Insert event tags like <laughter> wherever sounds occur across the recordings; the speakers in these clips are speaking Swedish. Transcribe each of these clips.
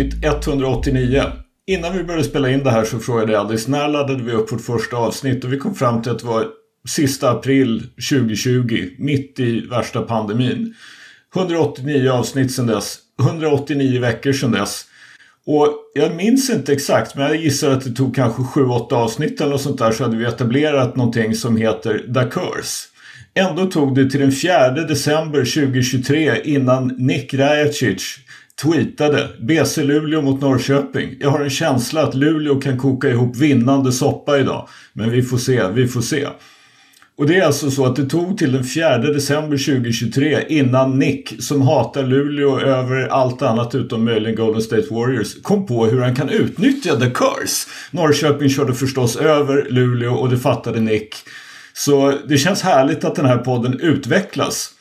avsnitt 189. Innan vi började spela in det här så frågade jag Alice när laddade vi upp vårt första avsnitt och vi kom fram till att det var sista april 2020, mitt i värsta pandemin. 189 avsnitt sedan dess, 189 veckor sedan dess. Och jag minns inte exakt men jag gissar att det tog kanske 7-8 avsnitt eller något sånt där så hade vi etablerat någonting som heter The Curse. Ändå tog det till den 4 december 2023 innan Nick Rajacic tweetade BC Luleå mot Norrköping. Jag har en känsla att Luleå kan koka ihop vinnande soppa idag. Men vi får se, vi får se. Och det är alltså så att det tog till den 4 december 2023 innan Nick, som hatar Luleå över allt annat utom möjligen Golden State Warriors, kom på hur han kan utnyttja the curse. Norrköping körde förstås över Luleå och det fattade Nick. Så det känns härligt att den här podden utvecklas.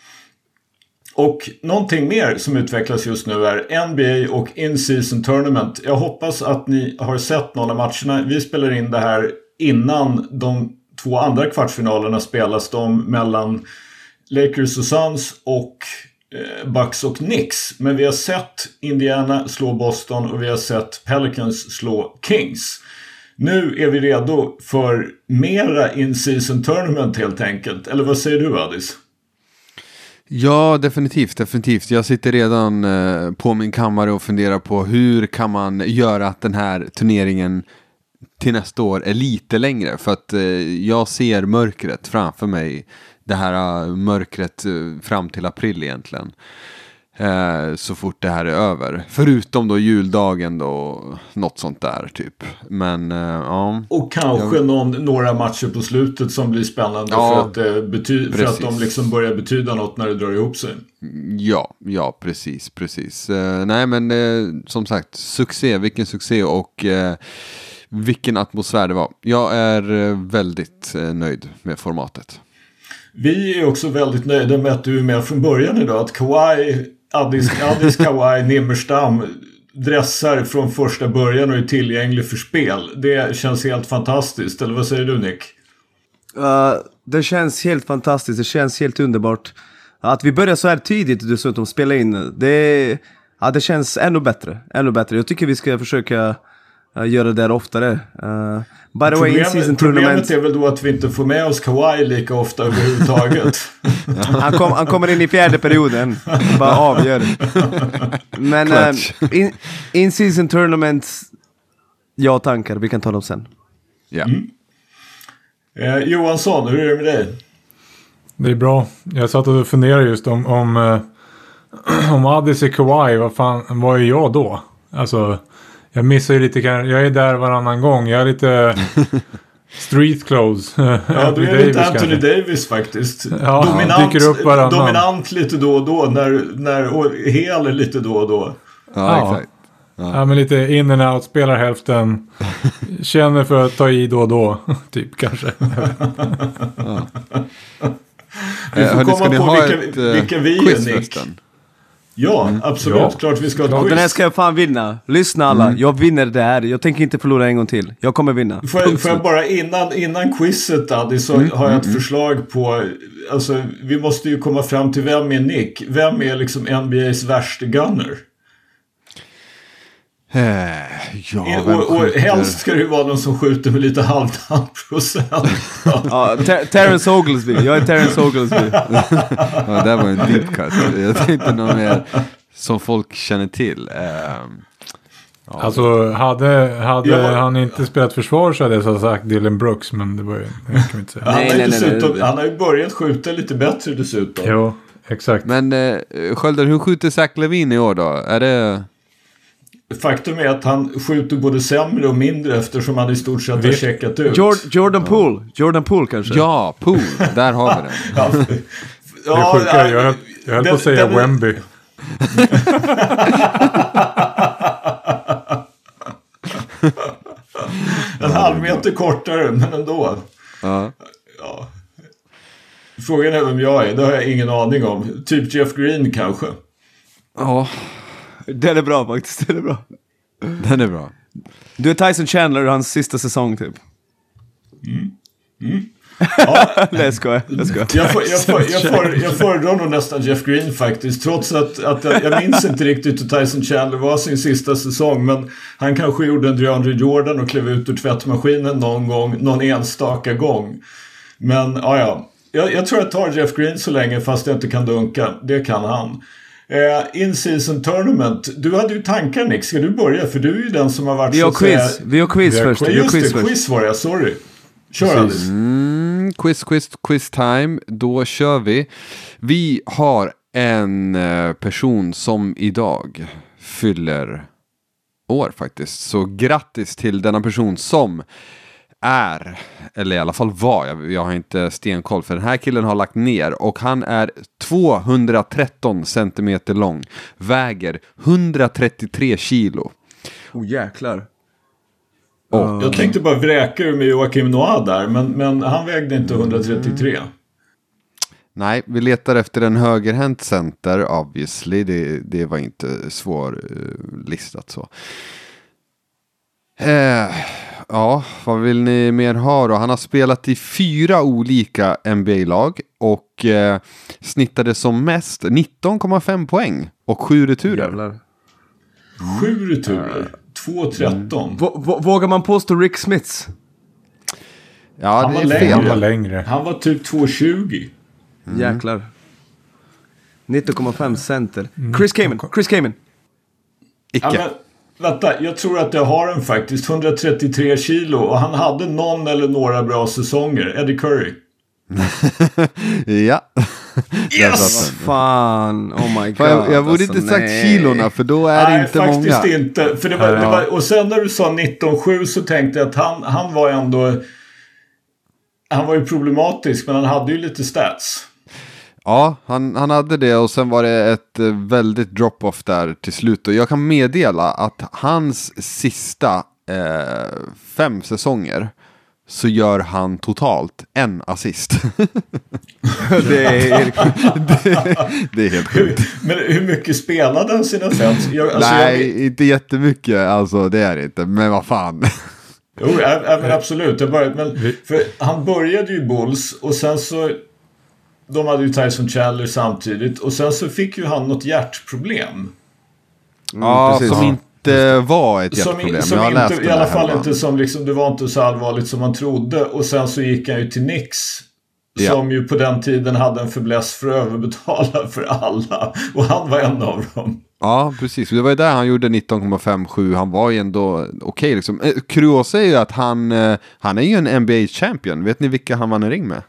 Och någonting mer som utvecklas just nu är NBA och In-Season Tournament. Jag hoppas att ni har sett någon av matcherna. Vi spelar in det här innan de två andra kvartsfinalerna spelas. De mellan Lakers och Suns och eh, Bucks och Knicks. Men vi har sett Indiana slå Boston och vi har sett Pelicans slå Kings. Nu är vi redo för mera in-season tournament helt enkelt. Eller vad säger du Adis? Ja, definitivt, definitivt. Jag sitter redan eh, på min kammare och funderar på hur kan man göra att den här turneringen till nästa år är lite längre. För att eh, jag ser mörkret framför mig. Det här eh, mörkret eh, fram till april egentligen. Eh, så fort det här är över. Förutom då juldagen då, något sånt där typ. Men eh, ja. Och kanske jag... någon, några matcher på slutet som blir spännande ja, för, att, eh, bety- för att de liksom börjar betyda något när det drar ihop sig. Ja, ja precis, precis. Eh, nej men eh, som sagt, succé, vilken succé och eh, vilken atmosfär det var. Jag är väldigt nöjd med formatet. Vi är också väldigt nöjda med att du är med från början idag. Att Kawhi Addis, Addis Kawai Nimmerstam dressar från första början och är tillgänglig för spel. Det känns helt fantastiskt. Eller vad säger du Nick? Uh, det känns helt fantastiskt. Det känns helt underbart. Att vi börjar så här tidigt dessutom spela in. Det, ja, det känns ännu bättre. Ännu bättre. Jag tycker vi ska försöka uh, göra det där oftare. Uh, by the way, season Problemet är väl då att vi inte får med oss Kawhi lika ofta överhuvudtaget. <laughs> han, kom, han kommer in i fjärde perioden, bara avgör. Men uh, in, in season tournaments, ja tankar, vi kan ta dem sen. Ja. Mm. Eh, Johansson, hur är det med dig? Det är bra. Jag satt och funderade just om, om, eh, <clears throat> om Addis är Kawhi, vad fan, vad är jag då? Alltså, jag missar ju lite, jag är där varannan gång. Jag är lite <laughs> street clothes. Ja, du är <laughs> Davis, lite Anthony kanske. Davis faktiskt. Ja, dominant, dyker upp varannan. dominant lite då och då. När, när, och hel lite då och då. Ja, ja. exakt. Ja. ja. men lite in and out, spelar hälften. <laughs> Känner för att ta i då och då. typ kanske. ja. Vi får Hörrni, komma på vilka, ett, vilka vi är Nick. Förresten? Ja, mm. absolut. Ja. Klart vi ska ha ett quiz. Den här ska jag fan vinna. Lyssna alla, mm. jag vinner det här. Jag tänker inte förlora en gång till. Jag kommer vinna. Får jag, får jag bara innan, innan quizet Addi så mm. har jag ett mm. förslag på... Alltså, vi måste ju komma fram till vem är Nick? Vem är liksom NBAs värsta gunner? Eh, ja, och, och helst ska det ju vara någon som skjuter med lite halvdan procent. <laughs> ja, Ter Terrence Oglesby. Jag är Terrence Oglesby. <laughs> ja, det var en deep cut. Jag tänkte någon mer som folk känner till. Uh, ja. Alltså hade, hade ja. han inte spelat försvar så hade jag sagt Dylan Brooks. Men det var ju, det kan inte säga. han, nej, nej, dessutom, nej, han har ju börjat skjuta lite bättre dessutom. Jo, exakt. Men uh, Skölder, hur skjuter Zach Levin i år då? Är det... Faktum är att han skjuter både sämre och mindre eftersom han i stort sett har checkat ut. Jordan Poole. Jordan Poole kanske? Ja, Poole. Där har vi den. ja. <laughs> ja, det sjuka, jag, jag höll den, på att säga den, Wemby. <laughs> en halv meter kortare, men ändå. Ja. ja. Frågan är vem jag är, det har jag ingen aning om. Typ Jeff Green kanske. Ja. Den är bra faktiskt, den är bra. Den är bra. Du är Tyson Chandler hans sista säsong typ. Mm. Mm. <laughs> Nej jag skojar, jag skojar. Jag, får, jag, får, jag, får, jag föredrar nog nästan Jeff Green faktiskt. Trots att, att jag, jag minns inte riktigt hur Tyson Chandler var sin sista säsong. Men han kanske gjorde en DeAndre Jordan och klev ut ur tvättmaskinen någon gång, någon enstaka gång. Men ja, ja. Jag, jag tror jag tar Jeff Green så länge fast jag inte kan dunka. Det kan han. Eh, In-season tournament. Du hade ju tankar Nick. Ska du börja? För du är ju den som har varit Vi har att säga- quiz, vi har quiz Vi har först. quiz. Vi har Just quiz det, först. quiz var det. Sorry. Kör Alice. Mm, quiz, quiz, quiz time. Då kör vi. Vi har en eh, person som idag fyller år faktiskt. Så grattis till denna person som är, eller i alla fall var, jag, jag har inte stenkoll för den här killen har lagt ner och han är 213 centimeter lång, väger 133 kilo. Oh jäklar. Och Jag tänkte bara vräka ur med Joakim Noah där, men, men han vägde inte 133. Nej, vi letar efter en högerhänt center, obviously. Det, det var inte svårlistat så. Eh, ja, vad vill ni mer ha då? Han har spelat i fyra olika NBA-lag och eh, snittade som mest 19,5 poäng och sju returer. Jävlar. Sju returer. 2.13. Vå- vå- Vågar man påstå Rick Smiths? Ja, Han det var är längre. Han fel. var längre. Han var typ 2.20. Jäklar. 19,5 center. Chris Kaman, Chris Kaman. Ja, Icke. Vänta, jag tror att jag har en faktiskt. 133 kilo och han hade någon eller några bra säsonger. Eddie Curry. <laughs> Ja. Yes! Fan, oh my god. Jag, jag borde alltså, inte sagt nej. kilorna för då är det Nej, inte faktiskt många. inte. För det var, det var, och sen när du sa 19.7 så tänkte jag att han, han var ändå... Han var ju problematisk, men han hade ju lite stats. Ja, han, han hade det och sen var det ett eh, väldigt drop-off där till slut. Och jag kan meddela att hans sista eh, fem säsonger så gör han totalt en assist. <laughs> <laughs> det är helt det är helt sjukt. men hur mycket spelade han sina fem? Jag, alltså Nej, Jag, inte jättemycket. Alltså det är det inte. Men vad fan. jo, absolut. Jag började, men, för han började ju Bulls och sen så... De hade ju Tyson Chandler samtidigt och sen så fick ju han något hjärtproblem. ja, precis. som inte var ett Som, hjärtproblem. som jag har inte, I alla fall hemma. inte som liksom, det var inte så allvarligt som man trodde. Och sen så gick han ju till Nix. Ja. Som ju på den tiden hade en fäbless för att överbetala för alla. Och han var en av dem. Ja, precis. Det var ju där han gjorde 19,57. Han var ju ändå okej liksom. Eh, Kuriosa är ju att han, eh, han är ju en NBA-champion. Vet ni vilka han vann en ring med?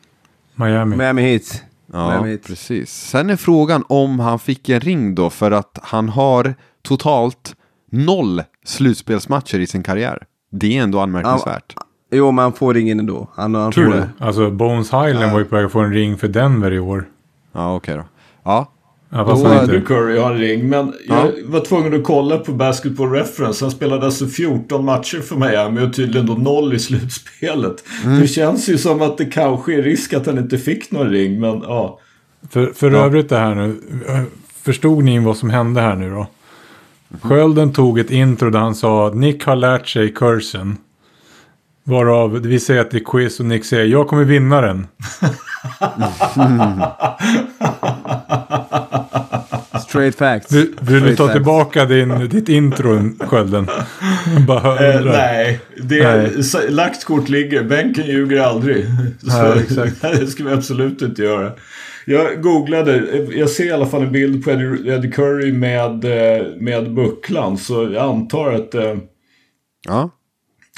Miami. Miami Heat. Ja, precis. Sen är frågan om han fick en ring då för att han har totalt noll slutspelsmatcher i sin karriär. Det är ändå anmärkningsvärt. Jo, men han får ingen ändå. Han, han Tror får du? Alltså Bones Highland var ju på väg att få en ring för Denver i år. Ja, okej då. Ja, Ja, Då. Du Curry har en ring. Men jag var tvungen att kolla på Basketball Reference. Han spelade alltså 14 matcher för Miami och tydligen då noll i slutspelet. Mm. Det känns ju som att det kanske är risk att han inte fick någon ring. Men ja. För, för övrigt det här nu. Förstod ni vad som hände här nu då? Skölden tog ett intro där han sa att Nick har lärt sig kursen. Varav vi säger att det är quiz och Nick säger jag kommer vinna den. <laughs> <laughs> Straight facts. Vill, vill du ta facts. tillbaka din, ditt intro Skölden? <laughs> Bara Eh, nej, det Nej. s- lagt kort ligger. Bänken ljuger aldrig. Nej, <laughs> Så, exakt. <laughs> det ska vi absolut inte göra. Jag googlade, jag ser i alla fall en bild på Eddie, Eddie Curry med, eh, med bucklan. Så jag antar att eh, ja.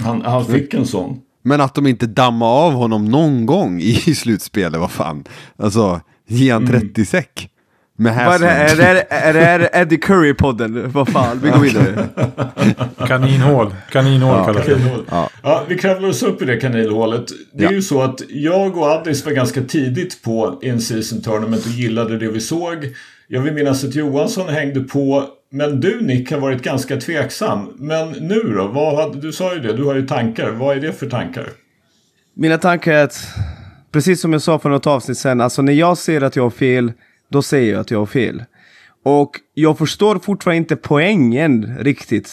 han, han fick en sån. Men att de inte dammar av honom någon gång i slutspelet, vad fan. Alltså, ge han 30 säck. Med Vad är det, här? är, det, är, det, är det Eddie Curry-podden? Vad fan, vi går vidare. <laughs> Kaninhål. Kaninhål kallas det. Ja. Ja, vi kravlar oss upp i det kaninhålet. Det är Ja. ju så att jag och Addis var ganska tidigt på in-season tournament och gillade det vi såg. Jag vill minnas att Johansson hängde på. Men du Nick har varit ganska tveksam. Men nu då? Vad hade, du sa ju det, du har ju tankar. Vad är det för tankar? Mina tankar är att, precis som jag sa för något avsnitt sen, alltså när jag ser att jag har fel, då säger jag att jag har fel. Och jag förstår fortfarande inte poängen riktigt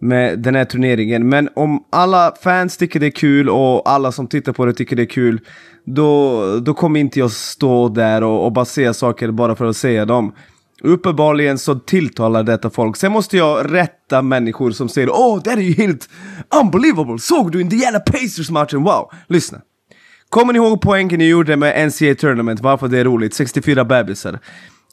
med den här turneringen. Men om alla fans tycker det är kul och alla som tittar på det tycker det är kul, då, då kommer inte jag stå där och, och bara säga saker bara för att säga dem. Uppenbarligen så tilltalar detta folk. Sen måste jag rätta människor som säger Åh, det är ju helt unbelievable! Såg du Indiana Pacers-matchen? Wow! Lyssna. Kommer ni ihåg poängen ni gjorde med NCAA Tournament? Varför det är roligt? 64 bebisar.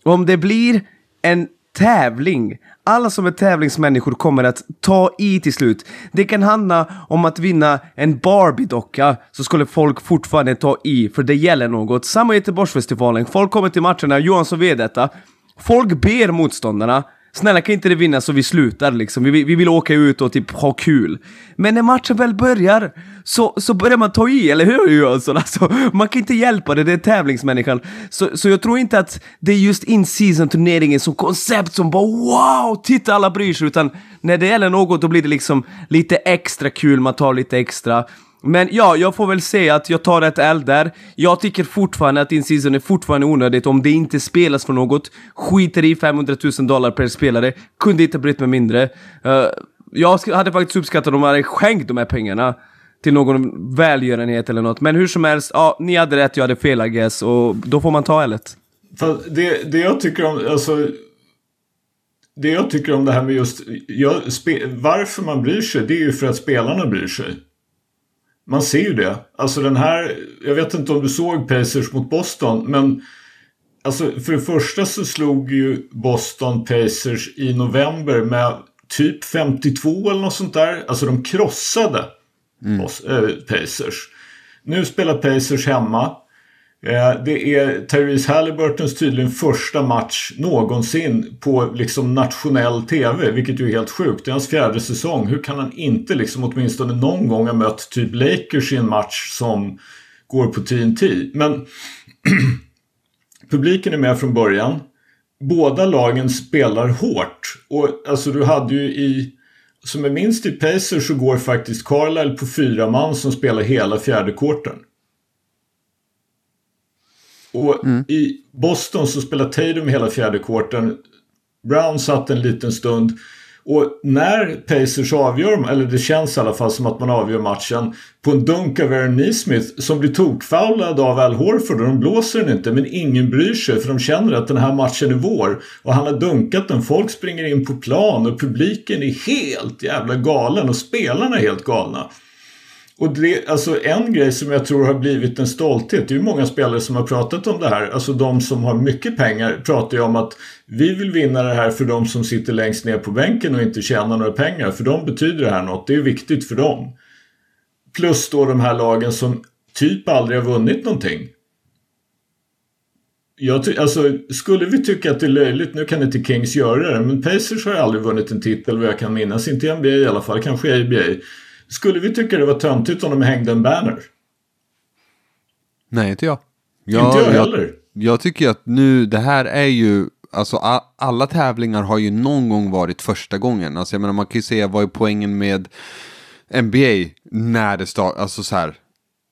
Om det blir en tävling, alla som är tävlingsmänniskor kommer att ta i till slut. Det kan handla om att vinna en Barbie-docka, så skulle folk fortfarande ta i, för det gäller något. Samma i Göteborgsfestivalen, folk kommer till matcherna, Johansson vet detta. Folk ber motståndarna Snälla kan inte det vinna så vi slutar liksom, vi, vi vill åka ut och typ ha kul. Men när matchen väl börjar, så, så börjar man ta i, eller hur Jönsson? Alltså, man kan inte hjälpa det, det är tävlingsmänniskan. Så, så jag tror inte att det är just in-season turneringen som koncept som bara wow, titta alla bryr sig, utan när det gäller något då blir det liksom lite extra kul, man tar lite extra. Men ja, jag får väl säga att jag tar ett L där. Jag tycker fortfarande att in-season är fortfarande onödigt om det inte spelas för något. Skiter i 500 000 dollar per spelare. Kunde inte brytt mig mindre. Uh, jag hade faktiskt uppskattat om man hade skänkt de här pengarna till någon välgörenhet eller något. Men hur som helst, ja, ni hade rätt, jag hade fel I guess. Och då får man ta L-et. Det, det jag tycker om, alltså det jag tycker om det här med just jag, spe, varför man bryr sig, det är ju för att spelarna bryr sig. Man ser ju det. Alltså den här, jag vet inte om du såg Pacers mot Boston, men alltså för det första så slog ju Boston Pacers i november med typ 52 eller något sånt där. Alltså de krossade mm. Eh, Pacers. Nu spelar Pacers hemma. Eh, det är Therese Halliburtons tydligen första match någonsin på liksom nationell tv, vilket ju är helt sjukt. Det är hans fjärde säsong. Hur kan han inte liksom åtminstone någon gång ha mött typ Lakers i en match som går på TNT? Men <clears throat> publiken är med från början. Båda lagen spelar hårt. Och alltså du hade ju i som är minst i Pacers så går faktiskt Carlisle på fyra man som spelar hela fjärde korten. Och mm. i Boston så spelar Tatum hela fjärde kvarten. Brown satt en liten stund. Och när Pacers avgör, eller det känns i alla fall som att man avgör matchen på en dunk av Aaron Neesmith som blir tokfoulad av Al Horford och de blåser den inte men ingen bryr sig för de känner att den här matchen är vår. Och han har dunkat den, folk springer in på plan och publiken är helt jävla galen och spelarna är helt galna. Och det, alltså en grej som jag tror har blivit en stolthet, det är ju många spelare som har pratat om det här. Alltså de som har mycket pengar pratar ju om att vi vill vinna det här för de som sitter längst ner på bänken och inte tjänar några pengar. För de betyder det här något, det är viktigt för dem. Plus då de här lagen som typ aldrig har vunnit någonting. Jag alltså, skulle vi tycka att det är löjligt, nu kan inte Kings göra det, men Pacers har ju aldrig vunnit en titel vad jag kan minnas, inte i NBA i alla fall, kanske i ABA. Skulle vi tycka det var töntigt om de hängde en banner? Nej, inte jag. jag inte jag heller. Jag, jag tycker att nu, det här är ju Alltså alla tävlingar har ju någon gång varit första gången. Alltså jag menar man kan ju säga vad är poängen med NBA när det startar, alltså så här.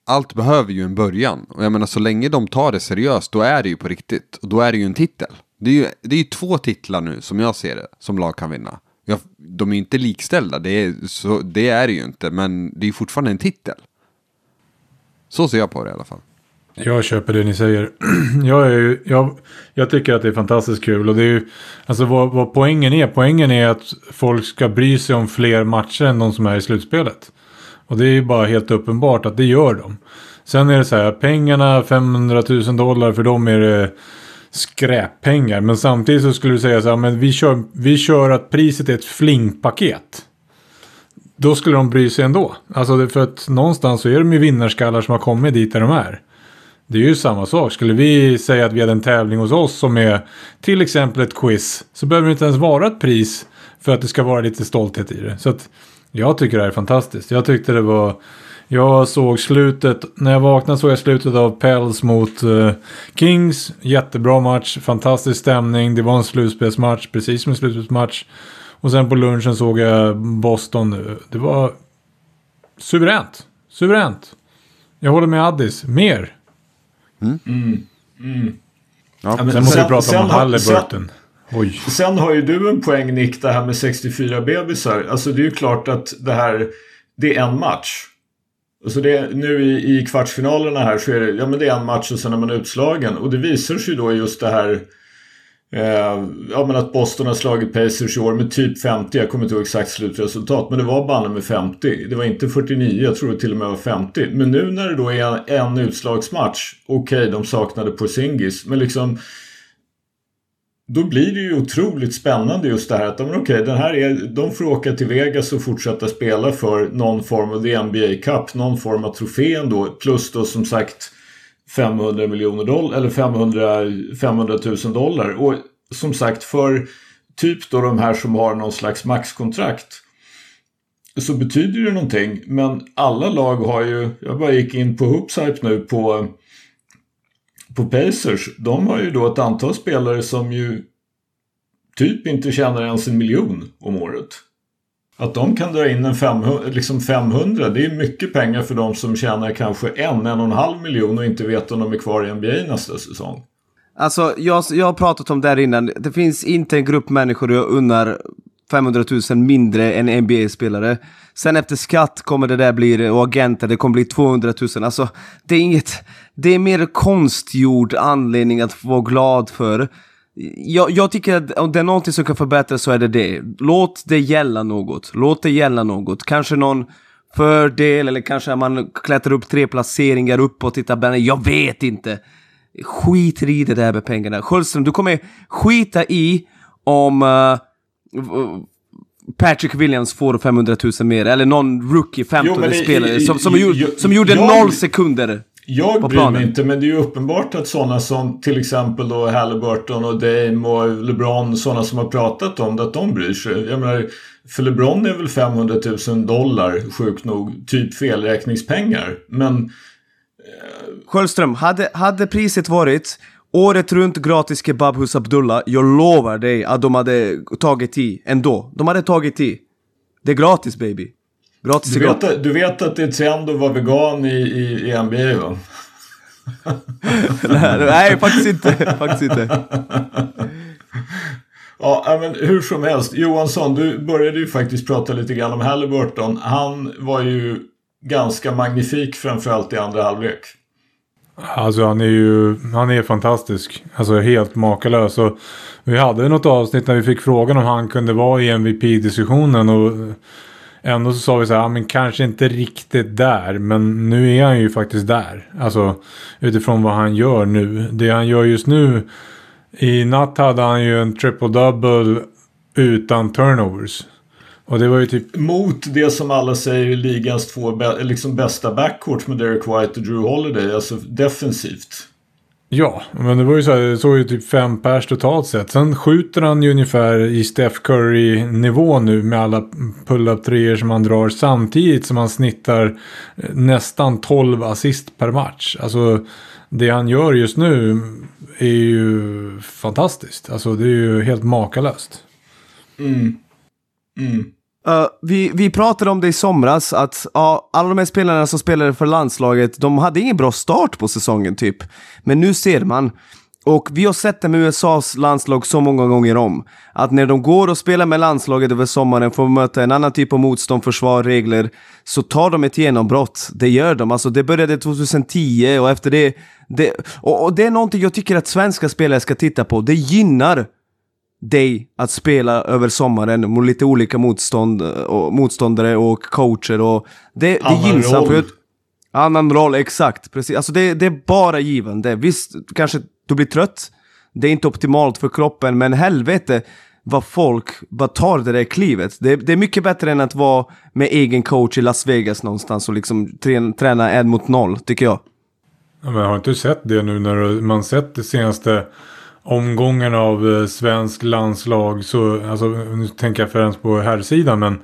Allt behöver ju en början. Och jag menar så länge de tar det seriöst då är det ju på riktigt. Och då är det ju en titel. Det är ju, det är ju två titlar nu som jag ser det som lag kan vinna. Ja, de är inte likställda, det är, så, det är det ju inte, men det är fortfarande en titel. Så ser jag på det i alla fall. Jag köper det ni säger. <clears throat> jag, är, jag, jag tycker att det är fantastiskt kul. Och det är ju, alltså vad, vad poängen är, poängen är att folk ska bry sig om fler matcher än de som är i slutspelet. Och det är ju bara helt uppenbart att det gör de. Sen är det så här, pengarna, 500 000 dollar, för dem är det skräppengar. Men samtidigt så skulle du säga så här, men vi kör, vi kör att priset är ett flingpaket. Då skulle de bry sig ändå. Alltså för att någonstans så är de ju vinnarskallar som har kommit dit där de är. Det är ju samma sak. Skulle vi säga att vi hade en tävling hos oss som är till exempel ett quiz. Så behöver det inte ens vara ett pris för att det ska vara lite stolthet i det. Så att jag tycker det här är fantastiskt. Jag tyckte det var jag såg slutet, när jag vaknade såg jag slutet av Pels mot uh, Kings. Jättebra match, fantastisk stämning. Det var en slutspelsmatch, precis som en slutspelsmatch. Och sen på lunchen såg jag Boston. Det var suveränt. Suveränt. Jag håller med Addis. Mer. Mm. Mm. Mm. Ja, sen måste vi prata om Halliburton. Oj. Sen har ju du en poäng Nick, det här med 64 bebisar. Alltså det är ju klart att det här, det är en match. Så det, nu i, i kvartsfinalerna här så är det, ja men det är en match och sen är man utslagen. Och det visar sig då just det här Eh, ja men att Boston har slagit Pacers i år med typ 50. Jag kommer inte ihåg exakt slutresultat. Men det var banne med 50. Det var inte 49. Jag tror det till och med var 50. Men nu när det då är en, en utslagsmatch. Okej, okay, de saknade Porzingis. Men liksom då blir det ju otroligt spännande just det här att okej, okay, den här är, de får åka till Vegas och fortsätta spela för någon form av the NBA Cup, någon form av trofé ändå. Plus då som sagt 500 miljoner dollar eller 500, 500 000 dollar. Och som sagt för typ då de här som har någon slags maxkontrakt så betyder det någonting. Men alla lag har ju, jag bara gick in på Hoopsype nu på, på Pacers. De har ju då ett antal spelare som ju typ inte tjänar ens en miljon om året. Att de kan dra in en 500, liksom 500 det är mycket pengar för de som tjänar kanske en, en och en halv miljon och inte vet om de är kvar i NBA nästa säsong. Alltså, jag, jag har pratat om det här innan. Det finns inte en grupp människor jag unnar 500 000 mindre än NBA-spelare. Sen efter skatt kommer det där bli, och agenter, det kommer bli 200 000. Alltså, det är inget, det är mer konstgjord anledning att vara glad för jag, jag, tycker att om det är någonting som kan förbättras så är det det. Låt det gälla något. Låt det gälla något. Kanske någon fördel eller kanske man klättrar upp tre placeringar uppåt i tabellen. Jag vet inte. Skit i det där med pengarna. Sköldström, du kommer skita i om uh, Patrick Williams får 500 000 mer, eller någon rookie 15 spelare som, som, jo, gjorde, som gjorde jag, noll sekunder. Jag bryr mig inte, men det är ju uppenbart att sådana som till exempel då Halliburton och Dame och LeBron, sådana som har pratat om det, att de bryr sig. Jag menar, för LeBron är väl 500 000 dollar, sjukt nog, typ felräkningspengar. Men... Eh... Sköldström, hade, hade priset varit året runt gratis kebab hos Abdullah, jag lovar dig att de hade tagit i ändå. De hade tagit i. Det är gratis baby. Gratis du, vet, att, du vet att att vara vegan i, i, i NBA va? <laughs> nej, faktiskt inte. faktiskt inte. <laughs> Ja, men hur som helst. Johansson, du började ju faktiskt prata lite grann om Halliburton. Han var ju ganska magnifik framförallt i andra halvlek. Alltså han är ju han är fantastisk. Alltså helt makalös. Och vi hade något avsnitt när vi fick frågan om han kunde vara i MVP-diskussionen. Och Ändå så sa vi så här, men kanske inte riktigt där. Men nu är han ju faktiskt där. Alltså utifrån vad han gör nu. Det han gör just nu. I natt hade han ju en triple-double utan turnovers. Och det var ju typ... Mot det som alla säger är ligans två liksom bästa backcourt med Derek White och Drew Holiday. Alltså defensivt. Ja, men det var ju så här, det såg ju typ fem pers totalt sett. Sen skjuter han ju ungefär i Steph Curry-nivå nu med alla pull-up treor som han drar samtidigt som han snittar eh, nästan 12 assist per match. Alltså det han gör just nu är ju fantastiskt. Alltså det är ju helt makalöst. Mm. Mm. Uh, vi, vi pratade om det i somras, att uh, alla de här spelarna som spelade för landslaget, de hade ingen bra start på säsongen typ. Men nu ser man, och vi har sett det med USAs landslag så många gånger om, att när de går och spelar med landslaget över sommaren, får möta en annan typ av motstånd, försvar, regler, så tar de ett genombrott. Det gör de. Alltså det började 2010 och efter det, det och, och det är någonting jag tycker att svenska spelare ska titta på. Det gynnar dig att spela över sommaren mot lite olika motstånd, och, motståndare och coacher och det, det är gynnsamt. För, annan roll, exakt. Precis. Alltså det, det är bara givande. Visst, kanske du blir trött. Det är inte optimalt för kroppen, men helvete vad folk bara tar det där klivet. Det, det, är mycket bättre än att vara med egen coach i Las Vegas någonstans och liksom träna, träna en mot noll, tycker jag. Ja, men jag har inte sett det nu när man sett det senaste omgången av eh, svensk landslag så, alltså nu tänker jag främst på herrsidan men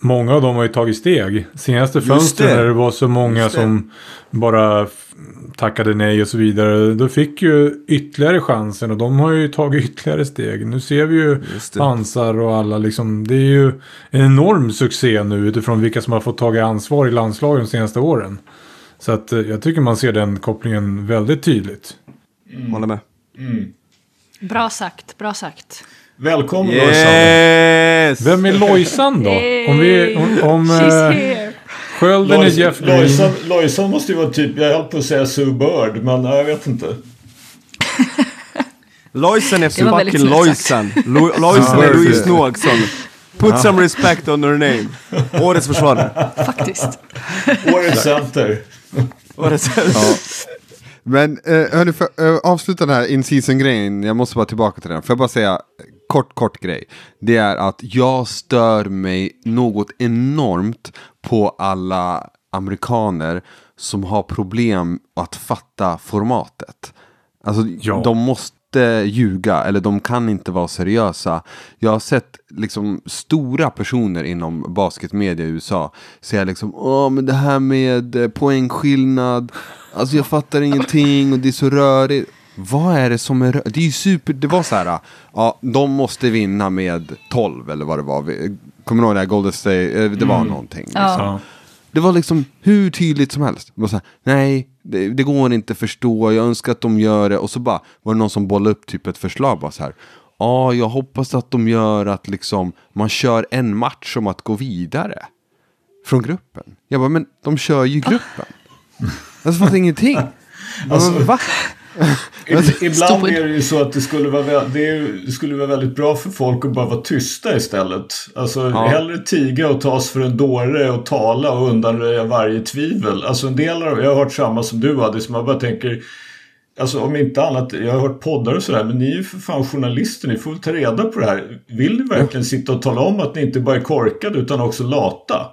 många av dem har ju tagit steg. Senaste fönstret när det var så många som bara tackade nej och så vidare. Då fick ju ytterligare chansen och de har ju tagit <laughs> ytterligare steg. Nu ser vi ju pansar och alla liksom. Det är ju en enorm succé nu utifrån vilka som har fått tagit ansvar i landslagen de senaste åren. Så att eh, jag tycker man ser den kopplingen väldigt tydligt. Mm. Håller med. Mm. Bra sagt, bra sagt. Välkommen Lojsan. Yes! Vem är Lojsan då? Om vi... Om, om She's eh, here. skölden är Jeff Green. Lojsan, Lojsan måste ju vara typ, jag höll på att säga Sue Bird, men jag vet inte. <laughs> Lojsan är fucking. Lojsan. Lo- Lojsan är Louise. Noaksson. Put some respect on her name. Årets försvarare. Faktiskt. Årets center. Årets Men eh, hörni, för eh, avsluta den här in-season-grejen, jag måste bara tillbaka till den. Får jag bara säga, kort, kort grej. Det är att jag stör mig något enormt på alla amerikaner som har problem att fatta formatet. Alltså, Ja. de måste ljuga eller de kan inte vara seriösa. Jag har sett liksom stora personer inom basketmedia i USA säga liksom Åh men det här med eh, poängskillnad Alltså jag fattar ingenting och det är så rörigt Vad är det som är rörigt? Det är ju super, det var så här Ja, de måste vinna med 12 eller vad det var Kommer du ihåg det här Golden State? Eh, Det var någonting liksom. Ja. Det var liksom hur tydligt som helst. Det var så här, nej, det, det går inte att förstå, jag önskar att de gör det. Och så bara var det någon som bollade upp typ ett förslag bara så här. Ja, jag hoppas att de gör att liksom man kör en match om att gå vidare. Från gruppen. Jag bara, men de kör ju gruppen. <laughs> Alltså fattar ingenting. Alltså- va? Ib- Ibland är det ju så att det skulle, vara, det, är, ju- det skulle vara väldigt bra för folk att bara vara tysta istället. Alltså Ja. hellre tiga och tas för en dåre och tala och undanröja varje tvivel. Alltså en del av, jag har hört samma som du hade, som jag bara tänker Alltså om inte annat, jag har hört poddar och sådär, men ni är ju för fan journalister, ni får väl ta reda på det här. Vill ni verkligen sitta och tala om att ni inte bara är korkade utan också lata?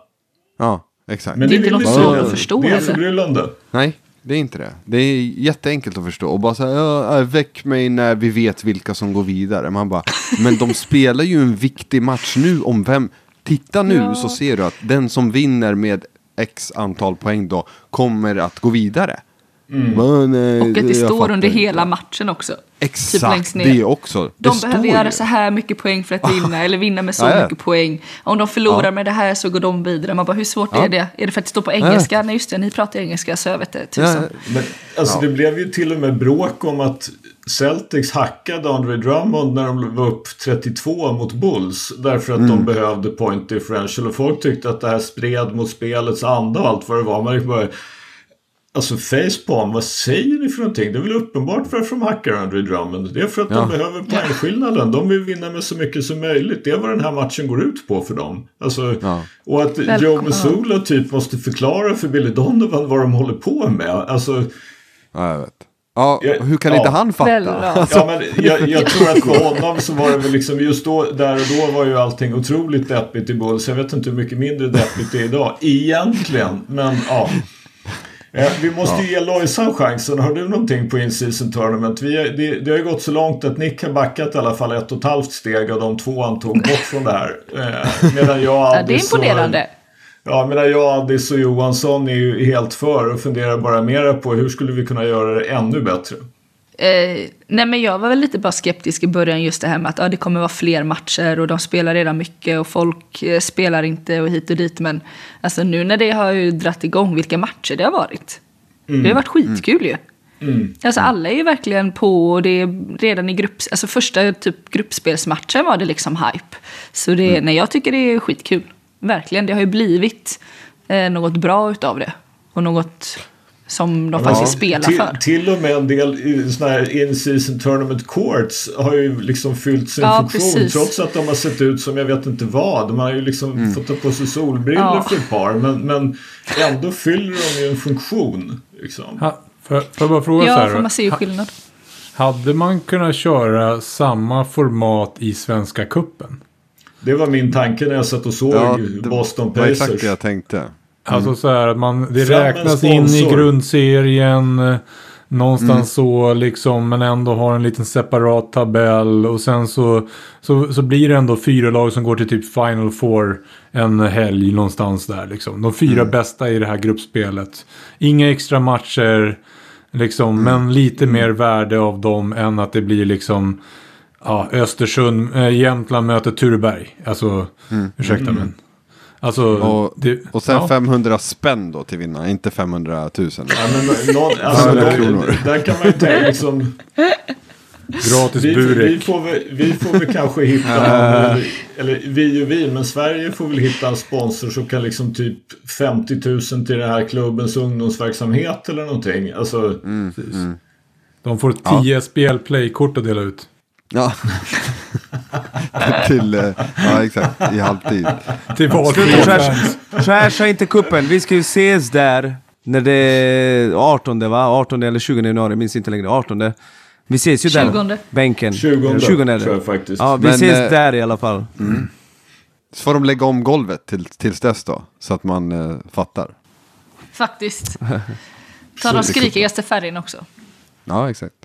Ja, exakt. Men Det är inte något ni svårt inte. att förstå Det är förbryllande. Nej, det är inte det. Det är jätteenkelt att förstå. Och bara säga, ja, äh, väck mig när vi vet vilka som går vidare. Man bara, <laughs> men de spelar ju en viktig match nu om vem... Titta nu Ja. så ser du att den som vinner med x antal poäng då kommer att gå vidare. Men, eh, Och att det står fattar under inte. hela matchen också. Exakt, längst ner. det också. De det behöver står göra ju. så här mycket poäng för att vinna, eller vinna med så Ja, ja. mycket poäng. Om de förlorar Ja. med det här så går de vidare. Man bara, hur svårt Ja. är det? Är det för att det står på engelska? Nej, just det, ni pratar engelska, så jag vet det. Ja, Tusan. Men alltså det blev ju till och med bråk om att Celtics hackade Andre Drummond när de var upp 32 mot Bulls. Därför att Mm. de behövde point differential. Och folk tyckte att det här spred mot spelets anda och allt vad det var. Man bara... Alltså facepalm, vad säger ni för någonting? Det är väl uppenbart varför de hackar Andre Drummond. Det är för att Ja. de behöver poängskillnaden. De vill vinna med så mycket som möjligt. Det är vad den här matchen går ut på för dem. Alltså, Ja. Och att Joe. Mazzulla typ måste förklara för Billy Donovan vad de håller på med. Alltså... Ja, jag vet. Ja, hur kan ja. inte han fatta? Ja. Ja, men jag, jag tror att för honom så var det väl liksom just då, där och då var ju allting otroligt deppigt i Bulls. Jag vet inte hur mycket mindre deppigt det är idag egentligen. Men ja. Eh, Vi måste ju ge Lojsan chansen. Har du någonting på in-season tournament? Vi, det, det har ju gått så långt att Nick har backat i alla fall ett och ett halvt steg av de två han tog bort från det här. Eh, Medan jag Ja, det är Addis och- imponerande. Ja, medan jag, Addis och Johansson är ju helt för och funderar bara mera på hur skulle vi kunna göra det ännu bättre. Eh, nej men jag var väl lite bara skeptisk i början just det här med att ja, det kommer vara fler matcher och de spelar redan mycket och folk eh, spelar inte och hit och dit. Men alltså nu när det har ju dratt igång vilka matcher det har varit. Det har varit skitkul ju. Alltså alla är ju verkligen på och det är redan i grupp, alltså första typ gruppspelsmatchen var det liksom hype. Så det, nej jag tycker det är skitkul. Verkligen, det har ju blivit eh, något bra utav det. Och något som de faktiskt spelar till, för. till och med en del såna här in-season tournament courts har ju liksom fyllt sin Ja, funktion. precis. Trots att de har sett ut som jag vet inte vad. Man har ju liksom fått ta på sig solbrillor Ja. för ett par. Men, men ändå fyller de ju en funktion. Liksom. Ha, får, får jag bara fråga så Ja, här? för man ser ju skillnad. Hade man kunnat köra samma format i Svenska Kuppen? Det var min tanke när jag satt och såg Ja, det Boston var exakt Pacers. det jag tänkte. Alltså så här att man, det Fram räknas in i grundserien. Någonstans Mm. så liksom, men ändå har en liten separat tabell. Och sen så, så, så blir det ändå fyra lag som går till typ Final Four en helg någonstans där. Liksom. De fyra Mm. bästa i det här gruppspelet. Inga extra matcher, liksom, Mm. men lite mer värde av dem än att det blir liksom ja, Östersund, äh, Jämtland möter Tureberg. Alltså, ursäkta men. Alltså, Mm. Och, det, och sen ja. 500 spänn då till vinnaren, inte 500 000. Ja, men någon, alltså, Ja, någon, kronor. där kan man ju tänka liksom... Gratis Vi, vi, burek. får väl, vi får väl kanske hitta <laughs> eller, eller vi och vi, men Sverige får väl hitta en sponsor som kan liksom typ 50 000 till den här klubbens ungdomsverksamhet eller någonting. Alltså, De får 10 spelplay-kort att dela ut. Ja. <laughs> Till, eh, ja exakt, i halvtid. Till. Trasha inte kuppen. vi ska ju ses där. När det är 18 va? 18 eller 20 januari, jag minns inte längre. 18. Vi ses ju där. 20. Bänken. 20, 20 är det. tror jag faktiskt. Ja, vi Men, ses eh, där i alla fall. Så får de lägga om golvet till, tills dess då, så att man eh, fattar. Faktiskt. <laughs> Ta de skrikigaste färgerna också. Ja, exakt.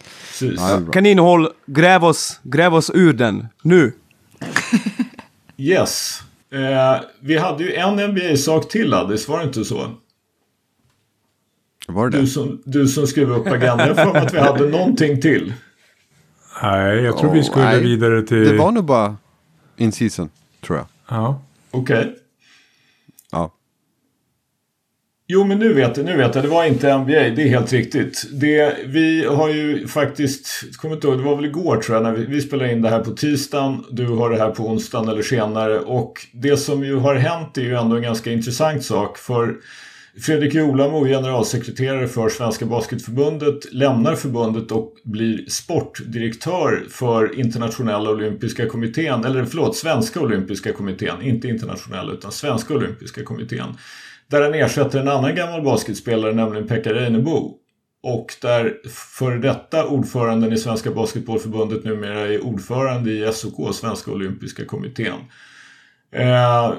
Ja. Kaninhål, gräv oss, gräv oss ur den. Nu. <laughs> Yes. Eh, vi hade ju en NBA-sak till Addis, var det inte så? Var det Du som, du som skrev upp agendan. Jag för att vi hade någonting till. Nej, jag tror vi Åh, skulle nej. vidare till... Det var nog bara in season, tror jag. Ja. Okej. Ja. Jo, men nu vet jag, nu vet jag. Det var inte NBA, det är helt riktigt. Det, vi har ju faktiskt, kommer inte ihåg, det var väl igår tror jag, när vi, vi spelade in det här på tisdagen. Du har det här på onsdagen eller senare. Och det som ju har hänt är ju ändå en ganska intressant sak. För Fredrik Jolamo, generalsekreterare för Svenska Basketförbundet, lämnar förbundet och blir sportdirektör för Internationella Olympiska Kommittén, eller förlåt, Svenska Olympiska Kommittén, inte internationella utan Svenska Olympiska Kommittén. Där han ersätter en annan gammal basketspelare, nämligen Pekka Reinebo. Och där före detta ordföranden i Svenska Basketbollförbundet numera är ordförande i SOK, Svenska Olympiska Kommittén. Eh,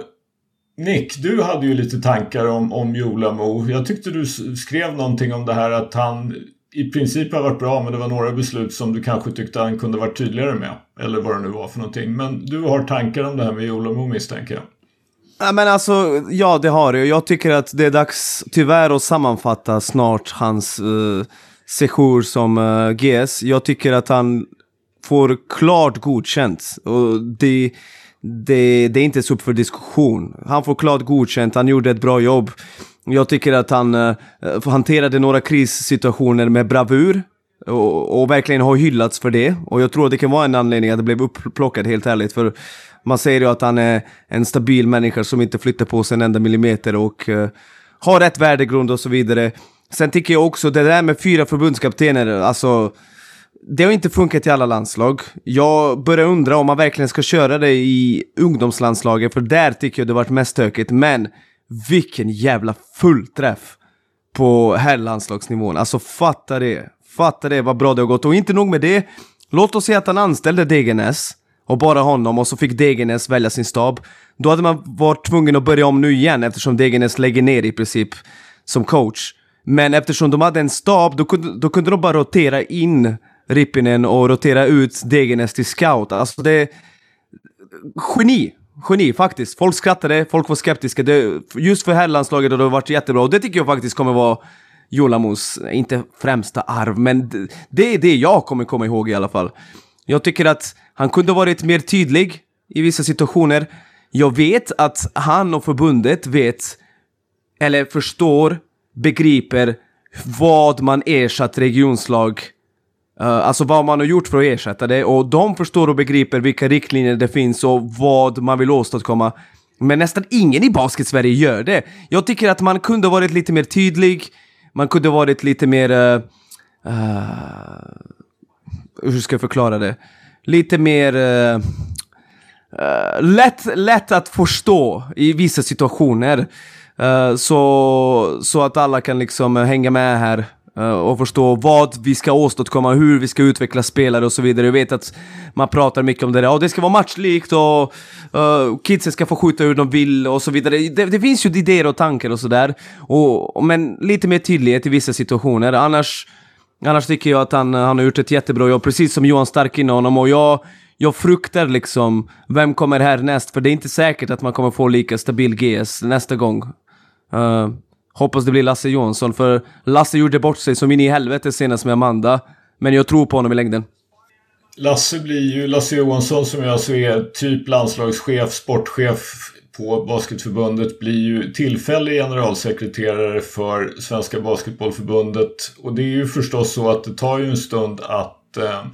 Nick, du hade ju lite tankar om, om Jolamo. Jag tyckte du skrev någonting om det här att han i princip har varit bra men det var några beslut som du kanske tyckte han kunde varit tydligare med. Eller vad det nu var för någonting. Men du har tankar om det här med Jolamo misstänker jag. Ja, men alltså, ja det har jag. Jag tycker att det är dags tyvärr att sammanfatta snart hans uh, sejour som eh, uh, GS. Jag tycker att han får klart godkänt. Och det, det, det är inte så upp för diskussion. Han får klart godkänt, han gjorde ett bra jobb. Jag tycker att han uh, hanterade några krissituationer med bravur. Och, och verkligen har hyllats för det. Och jag tror att det kan vara en anledning att det blev upplockat, helt ärligt. För man säger ju att han är en stabil människa som inte flyttar på sig en enda millimeter och uh, har rätt värdegrund och så vidare. Sen tycker jag också det där med fyra förbundskaptener, alltså det har inte funkat i alla landslag. Jag börjar undra om man verkligen ska köra det i ungdomslandslaget, för där tycker jag det varit mest stökigt. Men vilken jävla fullträff på herrlandslagsnivån. Alltså fatta det. Fatta det vad bra det har gått. Och inte nog med det. Låt oss säga att han anställde Degernes och bara honom och så fick Degernes välja sin stab. Då hade man varit tvungen att börja om nu igen eftersom Degernes lägger ner i princip som coach. Men eftersom de hade en stab, då kunde, då kunde de bara rotera in Rippinen och rotera ut Degernes till scout. Alltså det... Geni! Geni faktiskt. Folk skrattade, folk var skeptiska. Det, just för herrlandslaget har det varit jättebra och det tycker jag faktiskt kommer vara Jolamos, inte främsta arv, men det, det är det jag kommer komma ihåg i alla fall. Jag tycker att han kunde varit mer tydlig i vissa situationer. Jag vet att han och förbundet vet, eller förstår, begriper vad man ersatt regionslag Uh, alltså vad man har gjort för att ersätta det och de förstår och begriper vilka riktlinjer det finns och vad man vill åstadkomma. Men nästan ingen i basket-Sverige gör det. Jag tycker att man kunde varit lite mer tydlig, man kunde varit lite mer... Uh, uh, hur ska jag förklara det? Lite mer... Uh, lätt, lätt att förstå i vissa situationer. Uh, så, så att alla kan liksom hänga med här uh, och förstå vad vi ska åstadkomma, hur vi ska utveckla spelare och så vidare. Jag vet att man pratar mycket om det där, och det ska vara matchlikt och uh, kidsen ska få skjuta hur de vill och så vidare. Det, det finns ju idéer och tankar och sådär. Men lite mer tydlighet i vissa situationer, annars Annars tycker jag att han, eh, han har gjort ett jättebra jobb, precis som Johan Stark innan honom. Och jag, jag fruktar liksom, vem kommer härnäst? För det är inte säkert att man kommer få lika stabil GS nästa gång. Uh, hoppas det blir Lasse Johansson, för Lasse gjorde bort sig som in i helvete senast med Amanda. Men jag tror på honom i längden. Lasse blir ju, Lasse Johansson som jag alltså är typ landslagschef, sportchef på Basketförbundet blir ju tillfällig generalsekreterare för Svenska Basketbollförbundet. Och det är ju förstås så att det tar ju en stund att eh,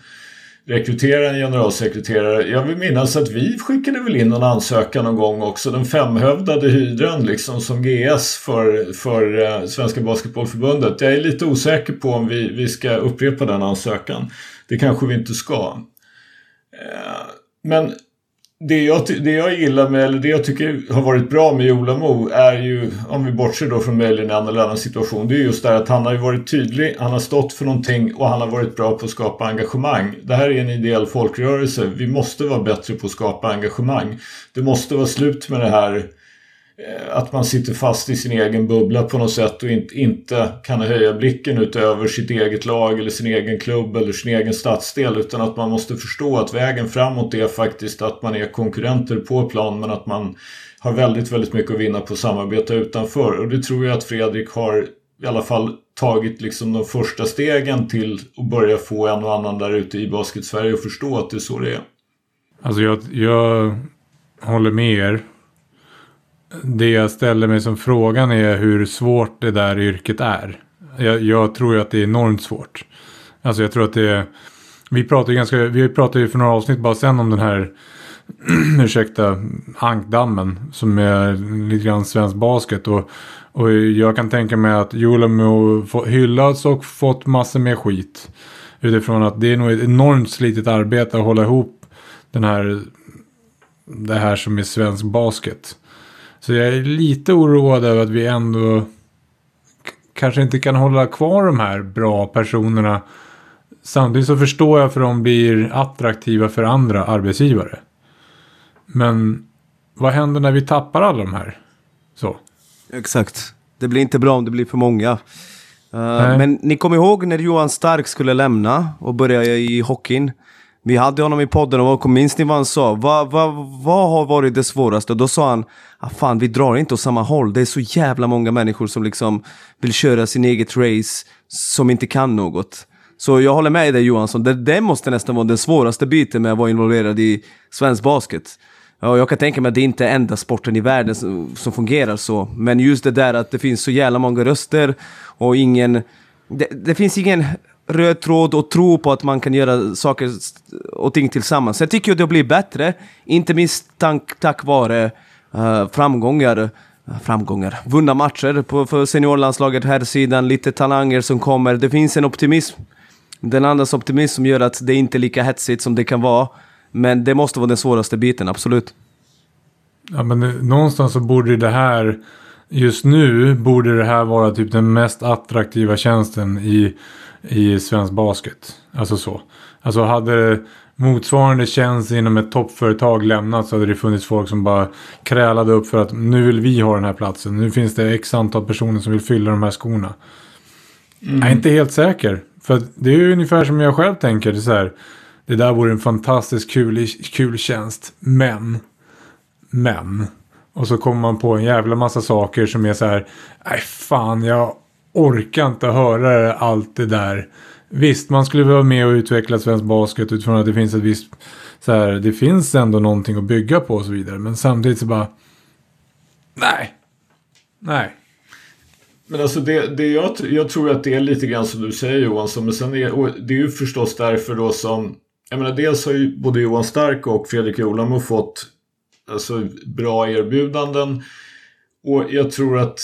rekrytera en generalsekreterare. Jag vill minnas att vi skickade väl in en ansökan någon gång också. Den femhövdade hydran liksom som GS för, för eh, Svenska Basketbollförbundet. Jag är lite osäker på om vi, vi ska upprepa den ansökan. Det kanske vi inte ska. Eh, men det jag, det jag gillar med, eller det jag tycker har varit bra med Jolamo är ju, om vi bortser då från möjligen en eller annan situation, det är just det att han har ju varit tydlig, han har stått för någonting och han har varit bra på att skapa engagemang. Det här är en ideell folkrörelse, vi måste vara bättre på att skapa engagemang. Det måste vara slut med det här Eh, Eh, att man sitter fast i sin egen bubbla på något sätt och inte kan höja blicken utöver sitt eget lag eller sin egen klubb eller sin egen stadsdel utan att man måste förstå att vägen framåt är faktiskt att man är konkurrenter på plan men att man har väldigt, väldigt mycket att vinna på att samarbeta utanför och det tror jag att Fredrik har i alla fall tagit liksom de första stegen till att börja få en och annan där ute i Basket-Sverige att förstå att det är så det är. Alltså jag, jag håller med er det jag ställer mig som frågan är hur svårt det där yrket är. Jag, jag tror ju att det är enormt svårt. Alltså jag tror att det är... Vi pratade ju ganska, vi pratade ju för några avsnitt bara sen om den här, <clears throat> ursäkta, ankdammen. Som är lite grann svensk basket. Och, och jag kan tänka mig att Julamo hyllats och fått massor med skit. Utifrån att det är nog ett enormt slitigt arbete att hålla ihop den här, det här som är svensk basket. Så jag är lite oroad över att vi ändå kanske inte kan hålla kvar de här bra personerna. Samtidigt så förstår jag för de blir attraktiva för andra arbetsgivare. Men vad händer när vi tappar alla de här? Så. Exakt. Det blir inte bra om det blir för många. Uh, men ni kommer ihåg när Johan Stark skulle lämna och börja i hockeyn? Vi hade honom i podden och minns ni vad han sa? Vad, va, va har varit det svåraste? Och då sa han, ah, fan vi drar inte åt samma håll. Det är så jävla många människor som liksom vill köra sin eget race, som inte kan något. Så jag håller med dig Johansson, det, det måste nästan vara den svåraste biten med att vara involverad i svensk basket. Ja, jag kan tänka mig att det inte är enda sporten i världen som, som fungerar så. Men just det där att det finns så jävla många röster och ingen... Det, det finns ingen röd tråd och tro på att man kan göra saker och ting tillsammans. Jag tycker att det blir bättre, inte minst tack, tack vare uh, framgångar, eh, framgångar, vunna matcher på, för seniorlandslaget här sidan, lite talanger som kommer. Det finns en optimism. Den andras optimism som gör att det inte är lika hetsigt som det kan vara. Men det måste vara den svåraste biten, absolut. Ja, men eh, någonstans så borde det här, just nu borde det här vara typ den mest attraktiva tjänsten i i svensk basket. Alltså så. Alltså hade motsvarande tjänst inom ett toppföretag lämnat så hade det funnits folk som bara krälade upp för att nu vill vi ha den här platsen. Nu finns det x antal personer som vill fylla de här skorna. Mm. Jag är inte helt säker. För det är ju ungefär som jag själv tänker. Det, så här, det där vore en fantastiskt kul, kul tjänst. Men. Men. Och så kommer man på en jävla massa saker som är så här. Nej fan jag orkar inte höra allt det där. Visst, man skulle vara med och utveckla svensk basket utifrån att det finns ett visst... Så här, det finns ändå någonting att bygga på och så vidare. Men samtidigt så bara... Nej. Nej. Men alltså det, det jag, jag tror att det är lite grann som du säger Johansson. Men sen är det är ju förstås därför då som... Jag menar dels har ju både Johan Stark och Fredrik Olamo fått alltså, bra erbjudanden. Och jag tror att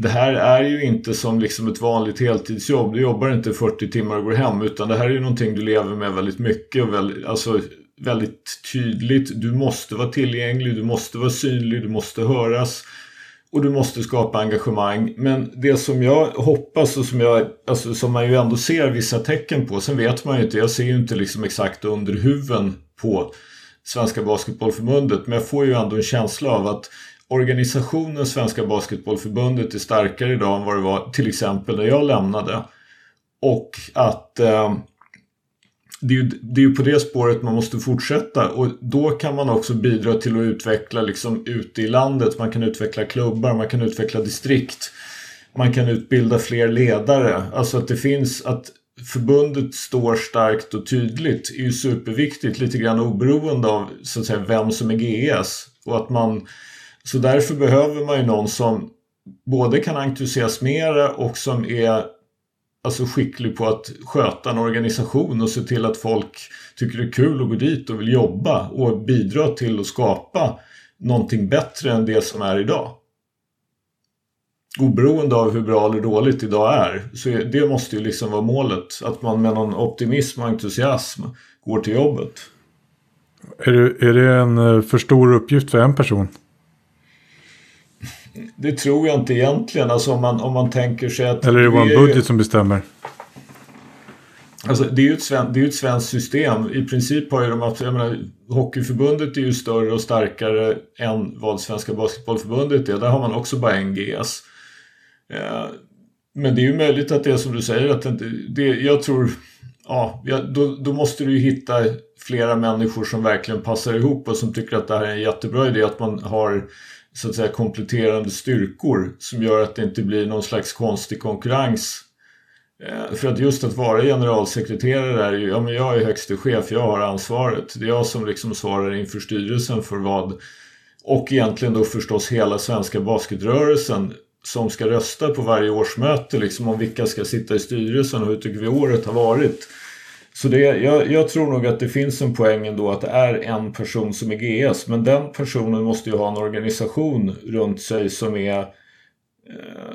det här är ju inte som liksom ett vanligt heltidsjobb. Du jobbar inte 40 timmar och går hem utan det här är ju någonting du lever med väldigt mycket och väldigt, alltså, väldigt tydligt. Du måste vara tillgänglig, du måste vara synlig, du måste höras och du måste skapa engagemang. Men det som jag hoppas och som, jag, alltså, som man ju ändå ser vissa tecken på, sen vet man ju inte, jag ser ju inte liksom exakt under huven på Svenska Basketbollförbundet men jag får ju ändå en känsla av att organisationen Svenska Basketbollförbundet är starkare idag än vad det var till exempel när jag lämnade. Och att eh, det, är ju, det är ju på det spåret man måste fortsätta och då kan man också bidra till att utveckla liksom ute i landet. Man kan utveckla klubbar, man kan utveckla distrikt. Man kan utbilda fler ledare. Alltså att det finns att förbundet står starkt och tydligt är ju superviktigt lite grann oberoende av så att säga vem som är GS. Och att man så därför behöver man ju någon som både kan entusiasmera och som är alltså skicklig på att sköta en organisation och se till att folk tycker det är kul att gå dit och vill jobba och bidra till att skapa någonting bättre än det som är idag. Oberoende av hur bra eller dåligt idag är så det måste ju liksom vara målet. Att man med någon optimism och entusiasm går till jobbet. Är det, är det en eh, för stor uppgift för en person? Det tror jag inte egentligen. Alltså om man, om man tänker sig att... Eller är det bara en vi budget ju- som bestämmer? Alltså, det är ju ett, sven, det är ju ett svenskt system. I princip har ju de... Jag menar, Hockeyförbundet är ju större och starkare än vad Svenska Basketbollförbundet är. Där har man också bara en GS. Eh, men det är ju möjligt att det är som du säger. Att det, det, jag tror... Ja, då, då måste du ju hitta flera människor som verkligen passar ihop och som tycker att det här är en jättebra idé. Att man har så att säga kompletterande styrkor som gör att det inte blir någon slags konstig konkurrens eh, För att just att vara generalsekreterare är ju, ja men jag är högste chef, jag har ansvaret. Det är jag som liksom svarar inför styrelsen för vad, och egentligen då förstås hela svenska basketrörelsen som ska rösta på varje årsmöte liksom om vilka ska sitta i styrelsen och hur tycker vi året har varit. Så det, jag, jag tror nog att det finns en poäng ändå att det är en person som är GS men den personen måste ju ha en organisation runt sig som är eh,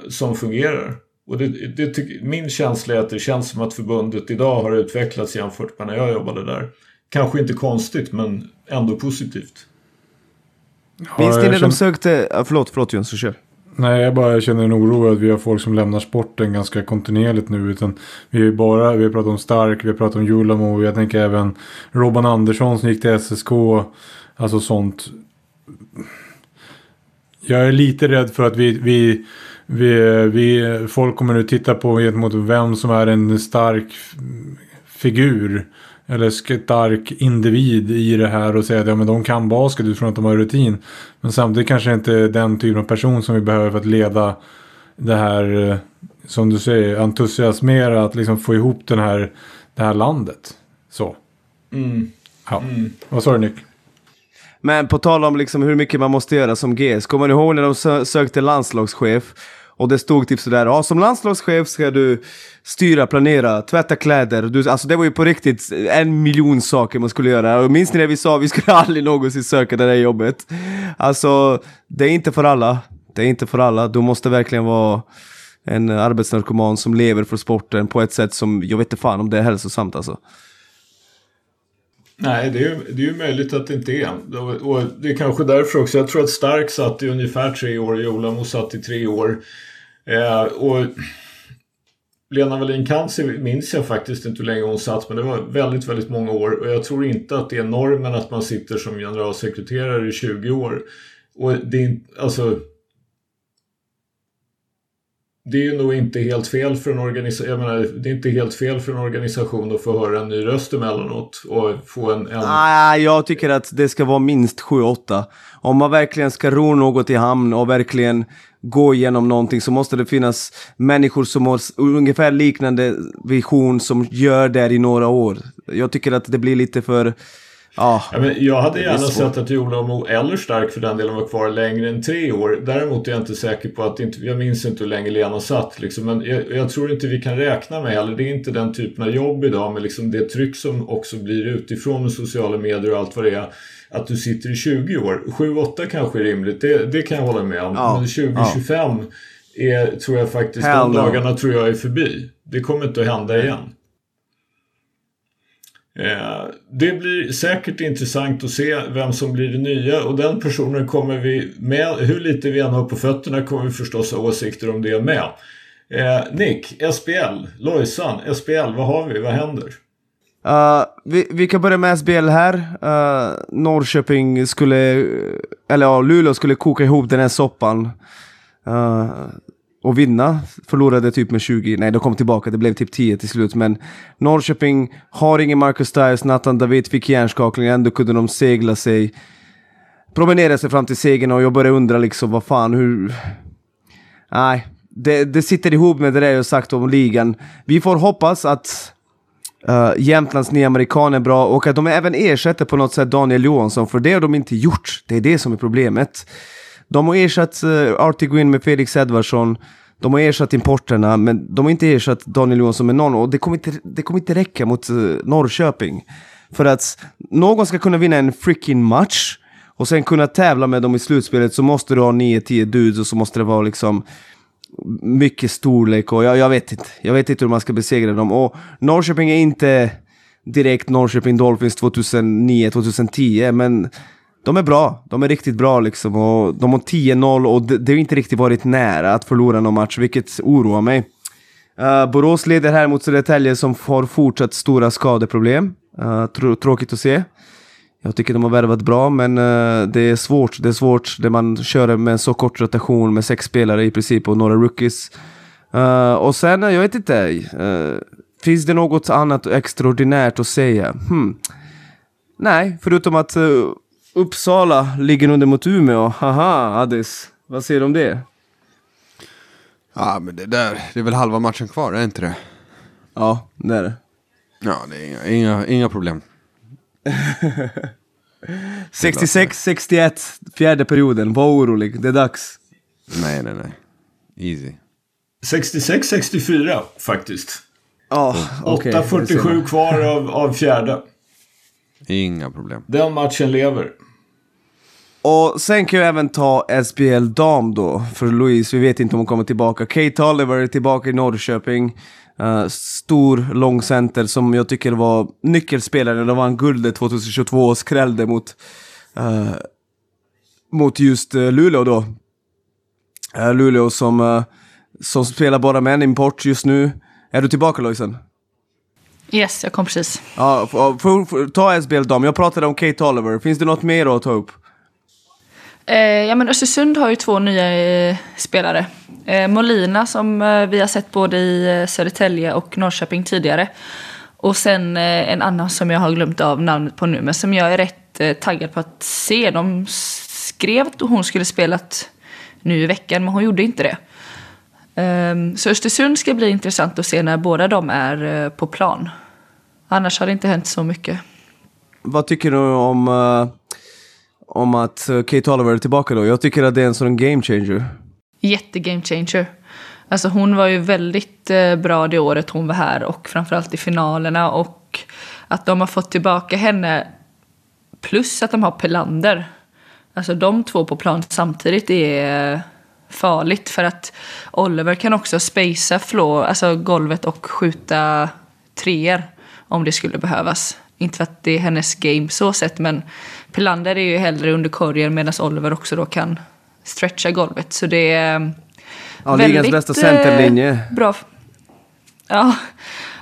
som fungerar. Och det, det tyck, min känsla är att det känns som att förbundet idag har utvecklats jämfört med när jag jobbade där. Kanske inte konstigt men ändå positivt. Minns ni när de sökte... Förlåt, förlåt Jöns, kör. Nej, jag bara känner en oro att vi har folk som lämnar sporten ganska kontinuerligt nu. Utan vi har ju bara, vi har pratat om Stark, vi har pratat om Julamo, jag tänker även Robban Andersson som gick till SSK. Alltså sånt. Jag är lite rädd för att vi, vi, vi, vi folk kommer nu titta på gentemot vem som är en stark figur. Eller stark individ i det här och säga att ja, men de kan basket utifrån att de har rutin. Men samtidigt kanske inte är den typen av person som vi behöver för att leda det här, eh, som du säger, entusiasmera att liksom få ihop den här, det här landet. Så. Mm. Ja. Vad sa du Nick? Men på tal om liksom hur mycket man måste göra som GS. Kommer ni ihåg när de sö- sökte landslagschef? Och det stod typ sådär, ja som landslagschef ska du styra, planera, tvätta kläder. Du, alltså det var ju på riktigt en miljon saker man skulle göra. Och minns ni det vi sa vi skulle <laughs> aldrig någonsin söka det där jobbet? Alltså, det är inte för alla. Det är inte för alla. Du måste verkligen vara en arbetsnarkoman som lever för sporten på ett sätt som, jag vet inte fan om det är hälsosamt alltså. Nej, det är, ju, det är ju möjligt att det inte är. Och, det är kanske därför också. Jag tror att Stark satt i ungefär tre år. Jolamo satt i tre år. Eh, och Lena Wallin-Kantzer minns jag faktiskt inte hur länge hon satt. Men det var väldigt, väldigt många år. Och jag tror inte att det är normen att man sitter som generalsekreterare i 20 år. Och det är alltså... Det är ju nog inte helt fel för en organisation. Jag menar, det är inte helt fel för en organisation att få höra en ny röst emellanåt och få en... en... Ah, jag tycker att det ska vara minst 7-8. Om man verkligen ska ro något i hamn och verkligen gå igenom någonting så måste det finnas människor som har ungefär liknande vision som gör det i några år. Jag tycker att det blir lite för... Ja, Ja, men jag hade gärna sett att Jolamo eller Stark för den delen var kvar längre än tre år. Däremot är jag inte säker på att, inte, jag minns inte hur länge Lena satt liksom, men jag, jag tror inte vi kan räkna med heller. Det är inte den typen av jobb idag med liksom det tryck som också blir utifrån med sociala medier och allt vad det är. Att du sitter i 20 år. 7-8 kanske är rimligt, det, det kan jag hålla med om. Ja, Men 20-25 är, tror jag faktiskt, Hell de dagarna tror jag är förbi. Det kommer inte att hända igen. Eh, Det blir säkert intressant att se vem som blir det nya och den personen kommer vi med, hur lite vi än har på fötterna kommer vi förstås ha åsikter om det med. Eh, Nick, SBL, Lojsan, SBL, vad har vi, vad händer? Uh, vi, vi kan börja med SBL här. Uh, Norrköping skulle, eller ja, Luleå skulle koka ihop den här soppan. Uh, och vinna. Förlorade typ med 20, nej de kom tillbaka, det blev typ 10 till slut. Men Norrköping har ingen Marcus Stiles, Nathan David fick hjärnskakning, ändå kunde de segla sig. Promenera sig fram till segern och jag började undra liksom vad fan, hur... Nej, det, det sitter ihop med det där jag sagt om ligan. Vi får hoppas att Uh, Jämtlands nya amerikan är bra och att de även ersätter på något sätt Daniel Johansson, för det har de inte gjort. Det är det som är problemet. De har ersatt uh, Artie Green med Felix Edvardsson. de har ersatt importerna, men de har inte ersatt Daniel Johansson med någon och det kommer inte, det kommer inte räcka mot uh, Norrköping. För att någon ska kunna vinna en freaking match och sen kunna tävla med dem i slutspelet så måste du ha 9-10 dudes och så måste det vara liksom mycket storlek och jag, jag vet inte. Jag vet inte hur man ska besegra dem. Och Norrköping är inte direkt Norrköping Dolphins 2009-2010, men de är bra. De är riktigt bra liksom. Och de har 10-0 och det, det har inte riktigt varit nära att förlora någon match, vilket oroar mig. Uh, Borås leder här mot Södertälje som har fortsatt stora skadeproblem. Eh, uh, tr tråkigt att se. Jag tycker de har värvat bra, men uh, det är svårt. Det är svårt när man kör med en så kort rotation med sex spelare i princip och några rookies. Uh, och sen, jag vet inte. finns det något annat extraordinärt att säga? Hmm. Nej, förutom att Uppsala ligger under mot Umeå. Haha, Addis. Vad säger du om det? Ja, men det där, det är väl halva matchen kvar, är det inte det? Ja, det är det. Ja, det är inga, inga, inga problem. <laughs> 66-61, fjärde perioden. Var orolig, det är dags. Nej, nej, nej. Easy. 66-64 faktiskt. Ja, oh, okay, 8.47 kvar av, av fjärde. Inga problem. Den matchen lever. Och sen kan jag även ta SBL Dam då, för Louise, vi vet inte om hon kommer tillbaka. Kate Oliver är tillbaka i Norrköping. Uh, stor långcenter som jag tycker var nyckelspelare när de vann guldet 2022 och skrällde mot, uh, mot just uh, Luleå då. Uh, Luleå som, som spelar bara med en import just nu. Är du tillbaka Lojsan? Yes, jag kom precis. Ja, ta SBL Dam. Jag pratade om Kate Oliver. Finns det något mer att ta upp? Eh, ja, men Östersund har ju två nya eh, spelare. Eh, Molina som eh, vi har sett både i eh, Södertälje och Norrköping tidigare. Och sen eh, en annan som jag har glömt av namnet på nu, men som jag är rätt taggad på att se. De skrev att hon skulle spelat nu i veckan, men hon gjorde inte det. Ehm, så Östersund ska bli intressant att se när båda de är på plan. Annars har det inte hänt så mycket. Vad tycker du om om att eh, Kate Oliver är tillbaka då. Jag tycker att det är en sån game changer. Jätte game changer. Alltså hon var ju väldigt eh, bra det året hon var här och framförallt i finalerna och att de har fått tillbaka henne plus att de har Pelander. Alltså de två på plan samtidigt är farligt för att Oliver kan också spacea flå, alltså golvet och skjuta treor om det skulle behövas. Inte för att det är hennes game så sett men Pelander är ju hellre under korgen medan Oliver också då kan stretcha golvet. Så det är ja, väldigt bästa centerlinje. Eh, bra. Ja,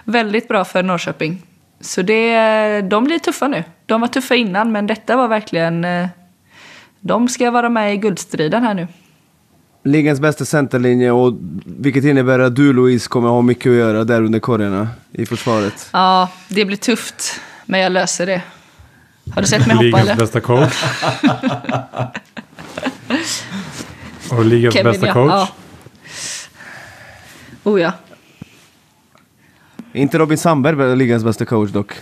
väldigt bra för Norrköping. Så det, de blir tuffa nu. De var tuffa innan men detta var verkligen... Eh, de ska vara med i guldstriden här nu. Ligans bästa centerlinje och vilket innebär att du Louise kommer ha mycket att göra där under korgarna i försvaret. Ja, det blir tufft. Men jag löser det. Har du sett mig hoppa ligans eller? bästa coach. Och ligans Kevin, bästa coach. Ja. Oh ja. Inte Robin Sandberg ligans bästa coach dock.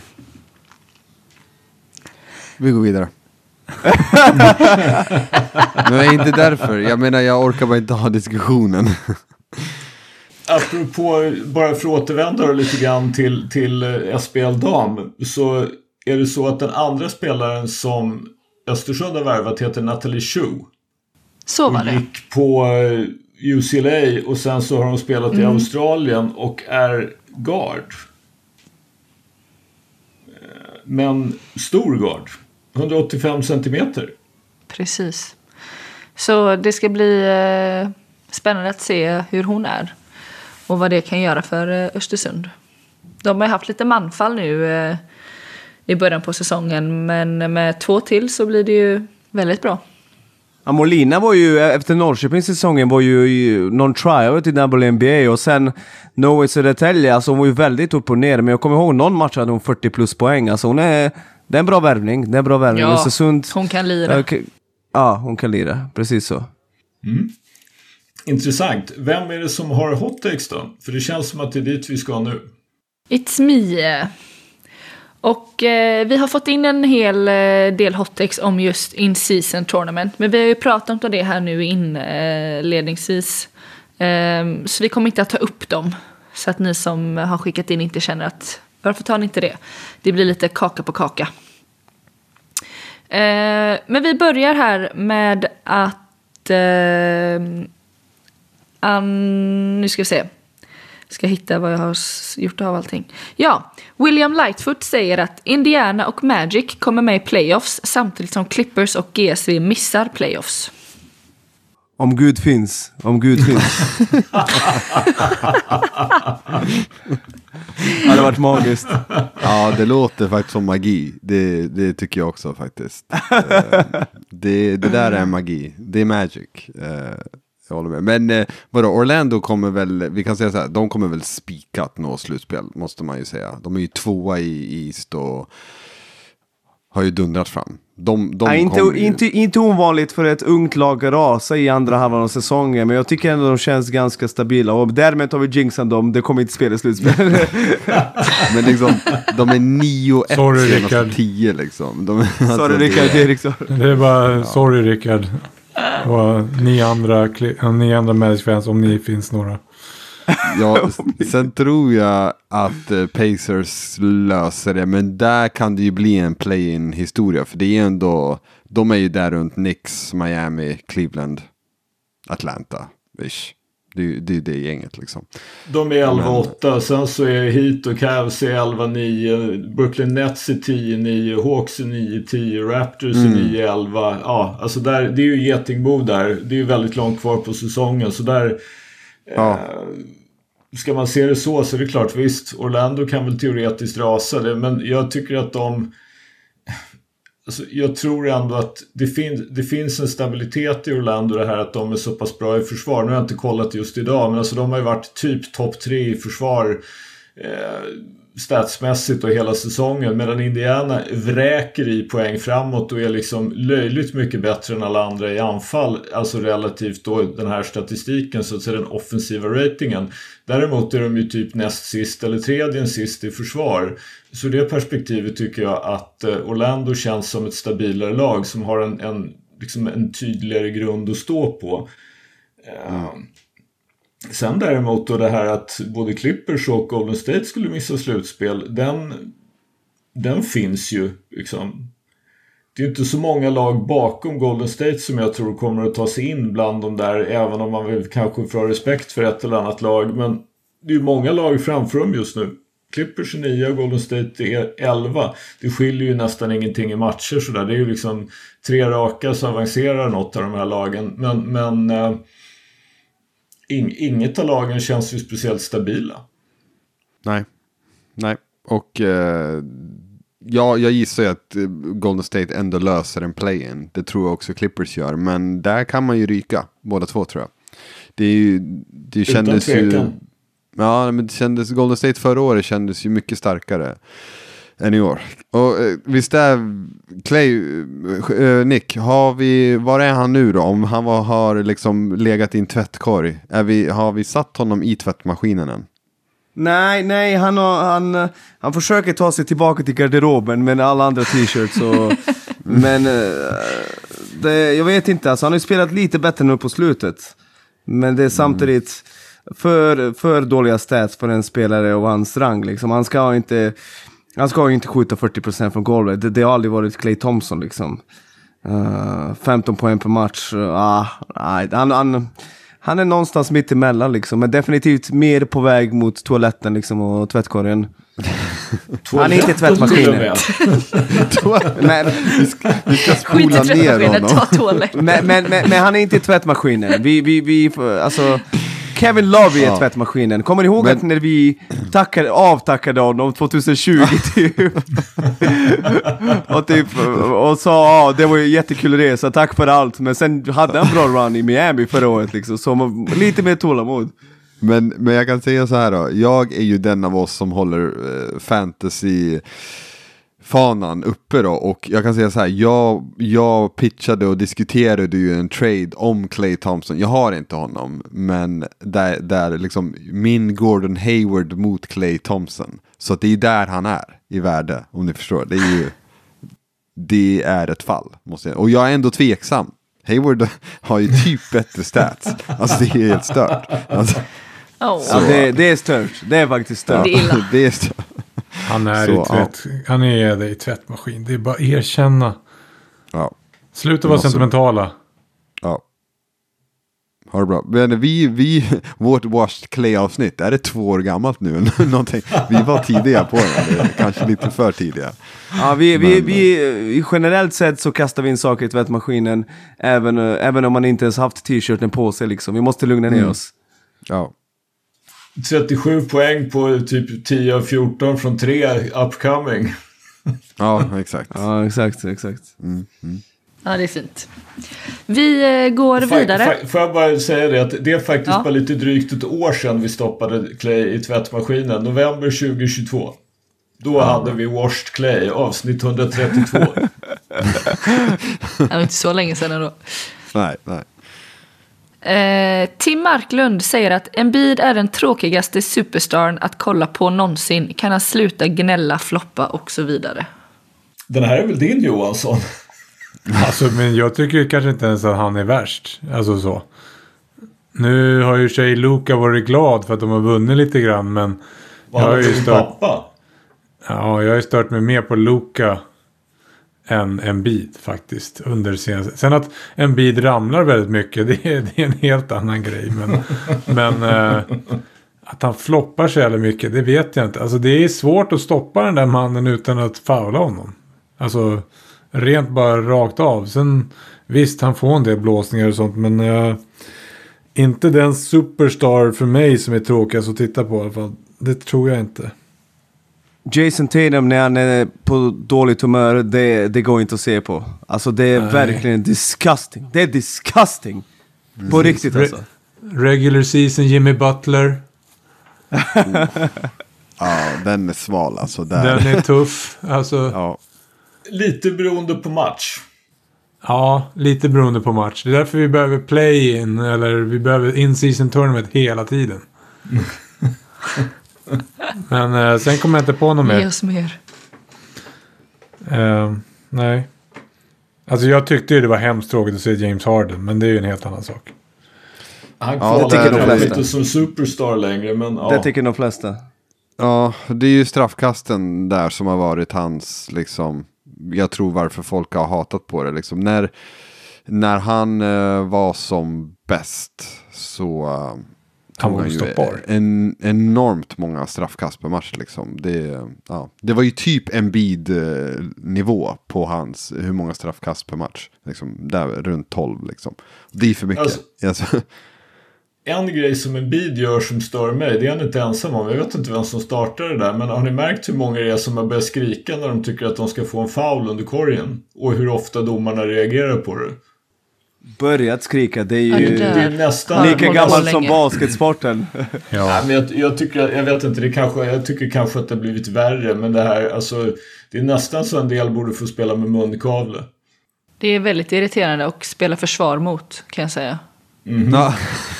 Vi går vidare. <laughs> Nej, inte därför. Jag menar, jag orkar bara inte ha diskussionen. <laughs> Apropå, bara för att återvända lite grann till, till eh, SBL Dam. Så är det så att den andra spelaren som Östersund har värvat heter Natalie Chu. Så var det. gick på eh, UCLA och sen så har hon spelat mm. i Australien och är guard. Eh, men stor guard. 185 centimeter. Precis. Så det ska bli eh, spännande att se hur hon är. Och vad det kan göra för Östersund. De har haft lite manfall nu i början på säsongen. Men med två till så blir det ju väldigt bra. Ja, Molina var ju, efter Norrköpingssäsongen var ju någon tryout i WNBA och sen Noe Södertälje, alltså hon var ju väldigt upp och ner. Men jag kommer ihåg någon match hade hon 40 plus poäng. Alltså hon är, det är en bra värvning. Det är en bra värvning. Ja, Östersund, hon kan lira. Uh, ja, hon kan lira. Precis så. Mm. Intressant. Vem är det som har hot takes då? För det känns som att det är dit vi ska nu. It's me. Och eh, vi har fått in en hel eh, del hottex om just in season tournament. Men vi har ju pratat om det här nu inledningsvis. Ehm, så vi kommer inte att ta upp dem. Så att ni som har skickat in inte känner att varför tar ni inte det? Det blir lite kaka på kaka. Ehm, men vi börjar här med att... ehm, an, nu ska vi se. Ska hitta vad jag har gjort av allting. Ja, William Lightfoot säger att Indiana och Magic kommer med i playoffs samtidigt som Clippers och GSV missar playoffs. Om Gud finns. Om Gud finns. <laughs> det hade varit magiskt. Ja, det låter faktiskt som magi. Det, det tycker jag också faktiskt. Eh, det, det där är magi. Det är magic. Eh, jag håller med. Men eh, vadå, Orlando kommer väl, vi kan säga så här, de kommer väl spika att nå slutspel, måste man ju säga. De är ju tvåa i East och har ju dundrat fram. De, de Nej, inte, ju- inte, inte ovanligt för ett ungt lag att rasa i andra halvan av säsongen, men jag tycker ändå de känns ganska stabila. Och därmed har vi jinxat dem, det kommer inte spela i slutspel. <laughs> Men liksom, de är 9-1 Sorry, senaste Rickard. 10 liksom. De, <laughs> alltså, Sorry det- Rickard Eriksson. Det är bara, sorry Rickard. Och ni andra, ja, ni andra Magic-fans, om ni finns några. Ja, <laughs> sen tror jag att eh, Pacers löser det, men där kan det ju bli en play-in historia, för det är ändå, de är ju där runt Knicks, Miami, Cleveland, Atlanta, ish. Det är ju det, det gänget liksom. De är 11-8. Sen så är Heat och Cavs är 11-9. Brooklyn Nets är 10-9. Hawks är 9-10. Raptors är 9-11. Ja, alltså där, det är ju getingbo där. Det är ju väldigt långt kvar på säsongen. Så där... Ja. Eh, ska man se det så så är det klart visst. Orlando kan väl teoretiskt rasa det. Men jag tycker att de... Alltså, jag tror ändå att det, fin det finns en stabilitet i Orlando det här att de är så pass bra i försvar. Nu har jag inte kollat just idag men alltså de har ju varit typ topp tre i försvar eh, statsmässigt och hela säsongen. Medan Indiana vräker i poäng framåt och är liksom löjligt mycket bättre än alla andra i anfall. Alltså relativt då den här statistiken så att säga den offensiva ratingen. Däremot är de ju typ näst sist eller tredje sist i försvar. Så det perspektivet tycker jag att eh, Orlando känns som ett stabilare lag som har en, en, liksom en tydligare grund att stå på. Mm. Sen däremot då det här att både Clippers och Golden State skulle missa slutspel, den, den finns ju liksom. Det är inte så många lag bakom Golden State som jag tror kommer att ta sig in bland de där, även om man vill kanske får ha respekt för ett eller annat lag. Men det är ju många lag framför dem just nu. Clippers är 9 och Golden State är 11. Det skiljer ju nästan ingenting i matcher sådär. Det är ju liksom tre raka så avancerar något av de här lagen. Men, men eh, ing, inget av lagen känns ju speciellt stabila. Nej, nej. Och eh, ja, jag gissar ju att eh, Golden State ändå löser en play-in. Det tror jag också Clippers gör. Men där kan man ju ryka, båda två tror jag. Det, är ju, det kändes ju... Ja, men det kändes, Golden State förra året kändes ju mycket starkare än i år. Och eh, visst är Clay, eh, Nick, har vi, var är han nu då? Om han var, har liksom legat i en tvättkorg, är vi, har vi satt honom i tvättmaskinen än? Nej, nej, han, har, han, han försöker ta sig tillbaka till garderoben med alla andra t-shirts och... <laughs> men eh, det, jag vet inte, alltså, han har ju spelat lite bättre nu på slutet. Men det är samtidigt för, för dåliga stats för en spelare av hans rang. Liksom. Han ska inte, han ska ju inte skjuta 40% från golvet. Det, det har aldrig varit Clay Thompson liksom. Eh, 15 poäng per match. Uh, ah, nej, han, han, han är någonstans mitt emellan liksom. Men definitivt mer på väg mot toaletten liksom och tvättkorgen. <laughs> Han är inte tvättmaskinen. <laughs> Men, Vi ska Skit spola i ner honom. men, men, men, men han är inte tvättmaskinen. Vi, vi, vi, alltså, Kevin Love är Ja. tvättmaskinen. Kommer ni ihåg Men- att när vi tackade, avtackade honom 2020 <laughs> typ? och, typ och sa ja, det var ju jättekul resa, tack för allt. Men sen hade han bra run i Miami förra året liksom. Så man, lite mer tålamod. Men, men jag kan säga så här då. Jag är ju den av oss som håller eh, fantasy fanan uppe då och jag kan säga så här, jag, jag pitchade och diskuterade ju en trade om Clay Thompson. Jag har inte honom, men där, där liksom min Gordon Hayward mot Clay Thompson. Så att det är där han är i värde, om ni förstår. Det är ju, det är ett fall, måste jag. Och jag är ändå tveksam. Hayward <laughs> har ju typ bättre stats. Alltså det är helt stört. Alltså, Oh. Ja, det, det är stört. Det är faktiskt stört. Det är illa. <laughs> det är stört. Han är, Så, i tvätt, han är det i tvättmaskin. Det är bara att erkänna. Ja. Sluta vara sentimentala. Ja. Ha det bra. Men vi, vi, vårt Washed Clay-avsnitt, är det två år gammalt nu? <laughs> Någonting. Vi var tidiga på det, kanske lite för tidiga. Ja, vi, vi, Men- vi, generellt sett så kastar vi in saker i tvättmaskinen även, även om man inte ens haft t-shirten på sig liksom. Vi måste lugna ner Mm. oss. Ja. 37 poäng på typ 10 av 14 från 3 upcoming. ja, exakt. Ja, exakt, exakt. Ja, det är fint. Vi eh, går vidare. Får jag bara säga det att det är faktiskt Ja. bara lite drygt ett år sedan vi stoppade Clay i tvättmaskinen. November 2022. Då hade vi Washed Clay, avsnitt 132. <laughs> Det var inte så länge sedan ändå. Nej, nej. Eh, Tim Marklund säger att Embiid är den tråkigaste superstaren att kolla på någonsin. Kan han sluta gnälla, floppa och så vidare? Den här är väl din Johansson? <laughs> Alltså, men jag tycker kanske inte ens att han är värst. Alltså så. Nu har ju sig Luka varit glad för att de har vunnit lite grann. Men jag har din stört, pappa? ja, jag har ju stört mig mer på Luka än Embiid faktiskt. Under senaste. Sen att Embiid ramlar väldigt mycket. <laughs> Det är, det är en helt annan grej. Men, <laughs> men eh, att han floppar så jävla mycket. Det vet jag inte. Alltså det är svårt att stoppa den där mannen utan att faula honom. Alltså rent bara rakt av. Sen visst han får en del blåsningar och sånt. Men eh, inte den superstar för mig som är tråkigast att titta på i alla fall. Det tror jag inte. Jason Tatum när han är på dåligt humör, det, det går inte att se på. Alltså det är Nej. verkligen disgusting. Det är disgusting. På riktigt alltså. Regular season Jimmy Butler. <laughs> Ja, den är sval alltså. Där. Den är tuff. Alltså, ja. Ja, Lite beroende på match. lite beroende på match. Det är därför vi behöver play-in. Eller vi behöver in-season tournament hela tiden. <laughs> Men eh, sen kommer jag inte på något Ge mer. oss mer. Eh, nej. Alltså jag tyckte ju det var hemskt tråkigt att se James Harden. Men det är ju en helt annan sak. Han Ja, kvalar de inte som superstar längre, men ja. Det tycker de flesta. ja, det är ju straffkasten där som har varit hans, liksom, jag tror varför folk har hatat på det. Liksom. När, när han eh, var som bäst så Han tog var han ju ostoppbar. en, enormt många straffkast per match. Liksom. Det, ja, det var ju typ en bid-nivå på hans, hur många straffkast per match. Liksom, där, runt 12 liksom. Det är för mycket. Alltså- Alltså, <laughs> En grej som en bid gör som stör mig, det är han inte ensam om. Jag vet inte vem som startade det där, men har ni märkt hur många det är som har börjat skrika när de tycker att de ska få en foul under korgen? Och hur ofta domarna reagerar på det? Börjat skrika, det är ju det är nästan... lika gammalt som basketsporten. <laughs> Ja. Nej, men jag, jag tycker, jag vet inte, det kanske, jag tycker kanske att det har blivit värre, men det här, alltså, det är nästan så en del borde få spela med munkavle. Det är väldigt irriterande att spela försvar mot, kan jag säga. ja,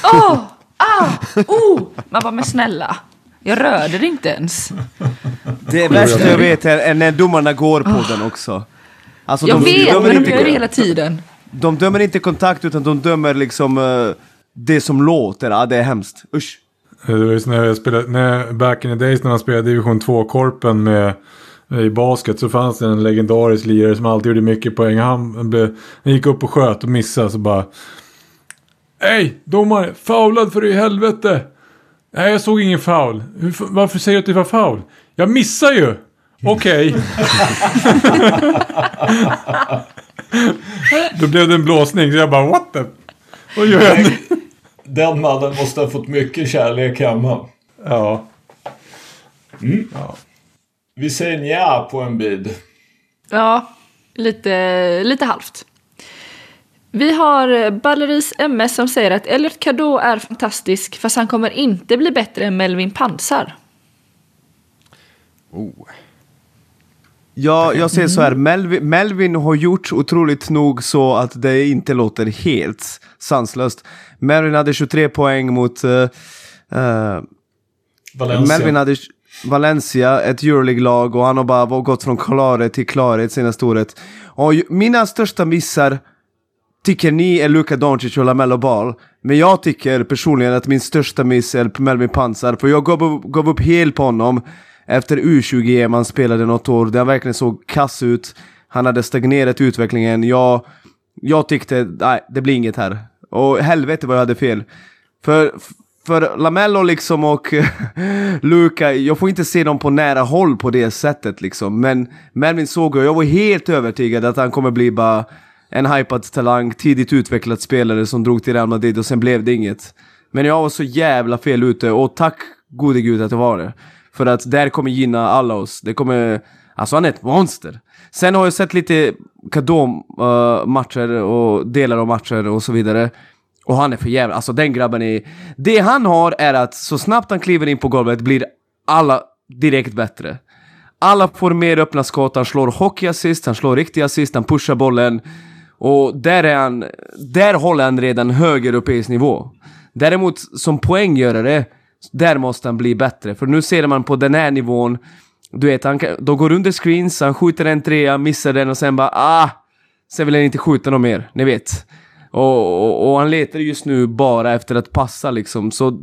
Åh! Ah! Oh! Man bara, men snälla. Jag rörde det inte ens. Det värsta jag vet är, är när domarna går på den också. Alltså, Jag de, vet, dömer men de inte, gör det hela tiden. De dömer inte kontakt utan de dömer liksom eh, det som låter. Ja, det är hemskt. Usch. Det var just när jag spelade, när, back in the days när man spelade division 2-korpen med i basket så fanns det en legendarisk lirare som alltid gjorde mycket poäng. Han, blev, han gick upp och sköt och missade så bara Hej domare, faulad för i helvete! Nej jag såg ingen foul. Hur, varför säger du att det var foul? Jag missar ju! Okej. <laughs> <laughs> <laughs> Då blev det en blåsning så jag bara what the? Vad gör jag nu? <laughs> Den mannen måste ha fått mycket kärlek hemma. Ja. Vi säger nja på en bid. Ja, lite, lite halvt. Vi har Balleris MS som säger att Elliot Kado är fantastisk fast han kommer inte bli bättre än Melvin Pansar. oh. Ja, jag säger så här, Melvin, Melvin har gjort otroligt nog så att det inte låter helt sanslöst. Melvin hade 23 poäng mot uh, Valencia. Melvin hade Valencia, ett Euroleague-lag och han har bara gått från klarhet till klarhet senaste året. Och mina största missar tycker ni är Luka Doncic och LaMelo Ball. Men jag tycker personligen att min största miss är Melvin Pansar. För jag gav upp, gav upp helt på honom efter U20-EM han spelade något år. Där han verkligen såg kass ut. Han hade stagnerat utvecklingen. Jag, jag tyckte, nej, det blir inget här. Och helvete vad jag hade fel. För, för Lamello liksom och <laughs> Luka, jag får inte se dem på nära håll på det sättet liksom. Men Melvin såg jag, jag var helt övertygad att han kommer bli bara en hypad talang, tidigt utvecklad spelare som drog till Real Madrid och sen blev det inget. Men jag var så jävla fel ute och tack gode gud att jag var det. För att det här kommer gynna alla oss. Det kommer... Alltså han är ett monster. Sen har jag sett lite Kadom-matcher eh, uh, och delar av matcher och så vidare. Och han är för jävla... Alltså den grabben är... Det han har är att så snabbt han kliver in på golvet blir alla direkt bättre. Alla får mer öppna skott, han slår hockeyassist, han slår riktiga assist, han pushar bollen. Och där är han... Där håller han redan hög europeisk nivå. Däremot som poänggörare, där måste han bli bättre. För nu ser man på den här nivån, du vet, han kan, då går under screens, han skjuter en trea, missar den och sen bara ah! Sen vill han inte skjuta någon mer, ni vet. Och, och, och, han letar just nu bara efter att passa liksom. Så,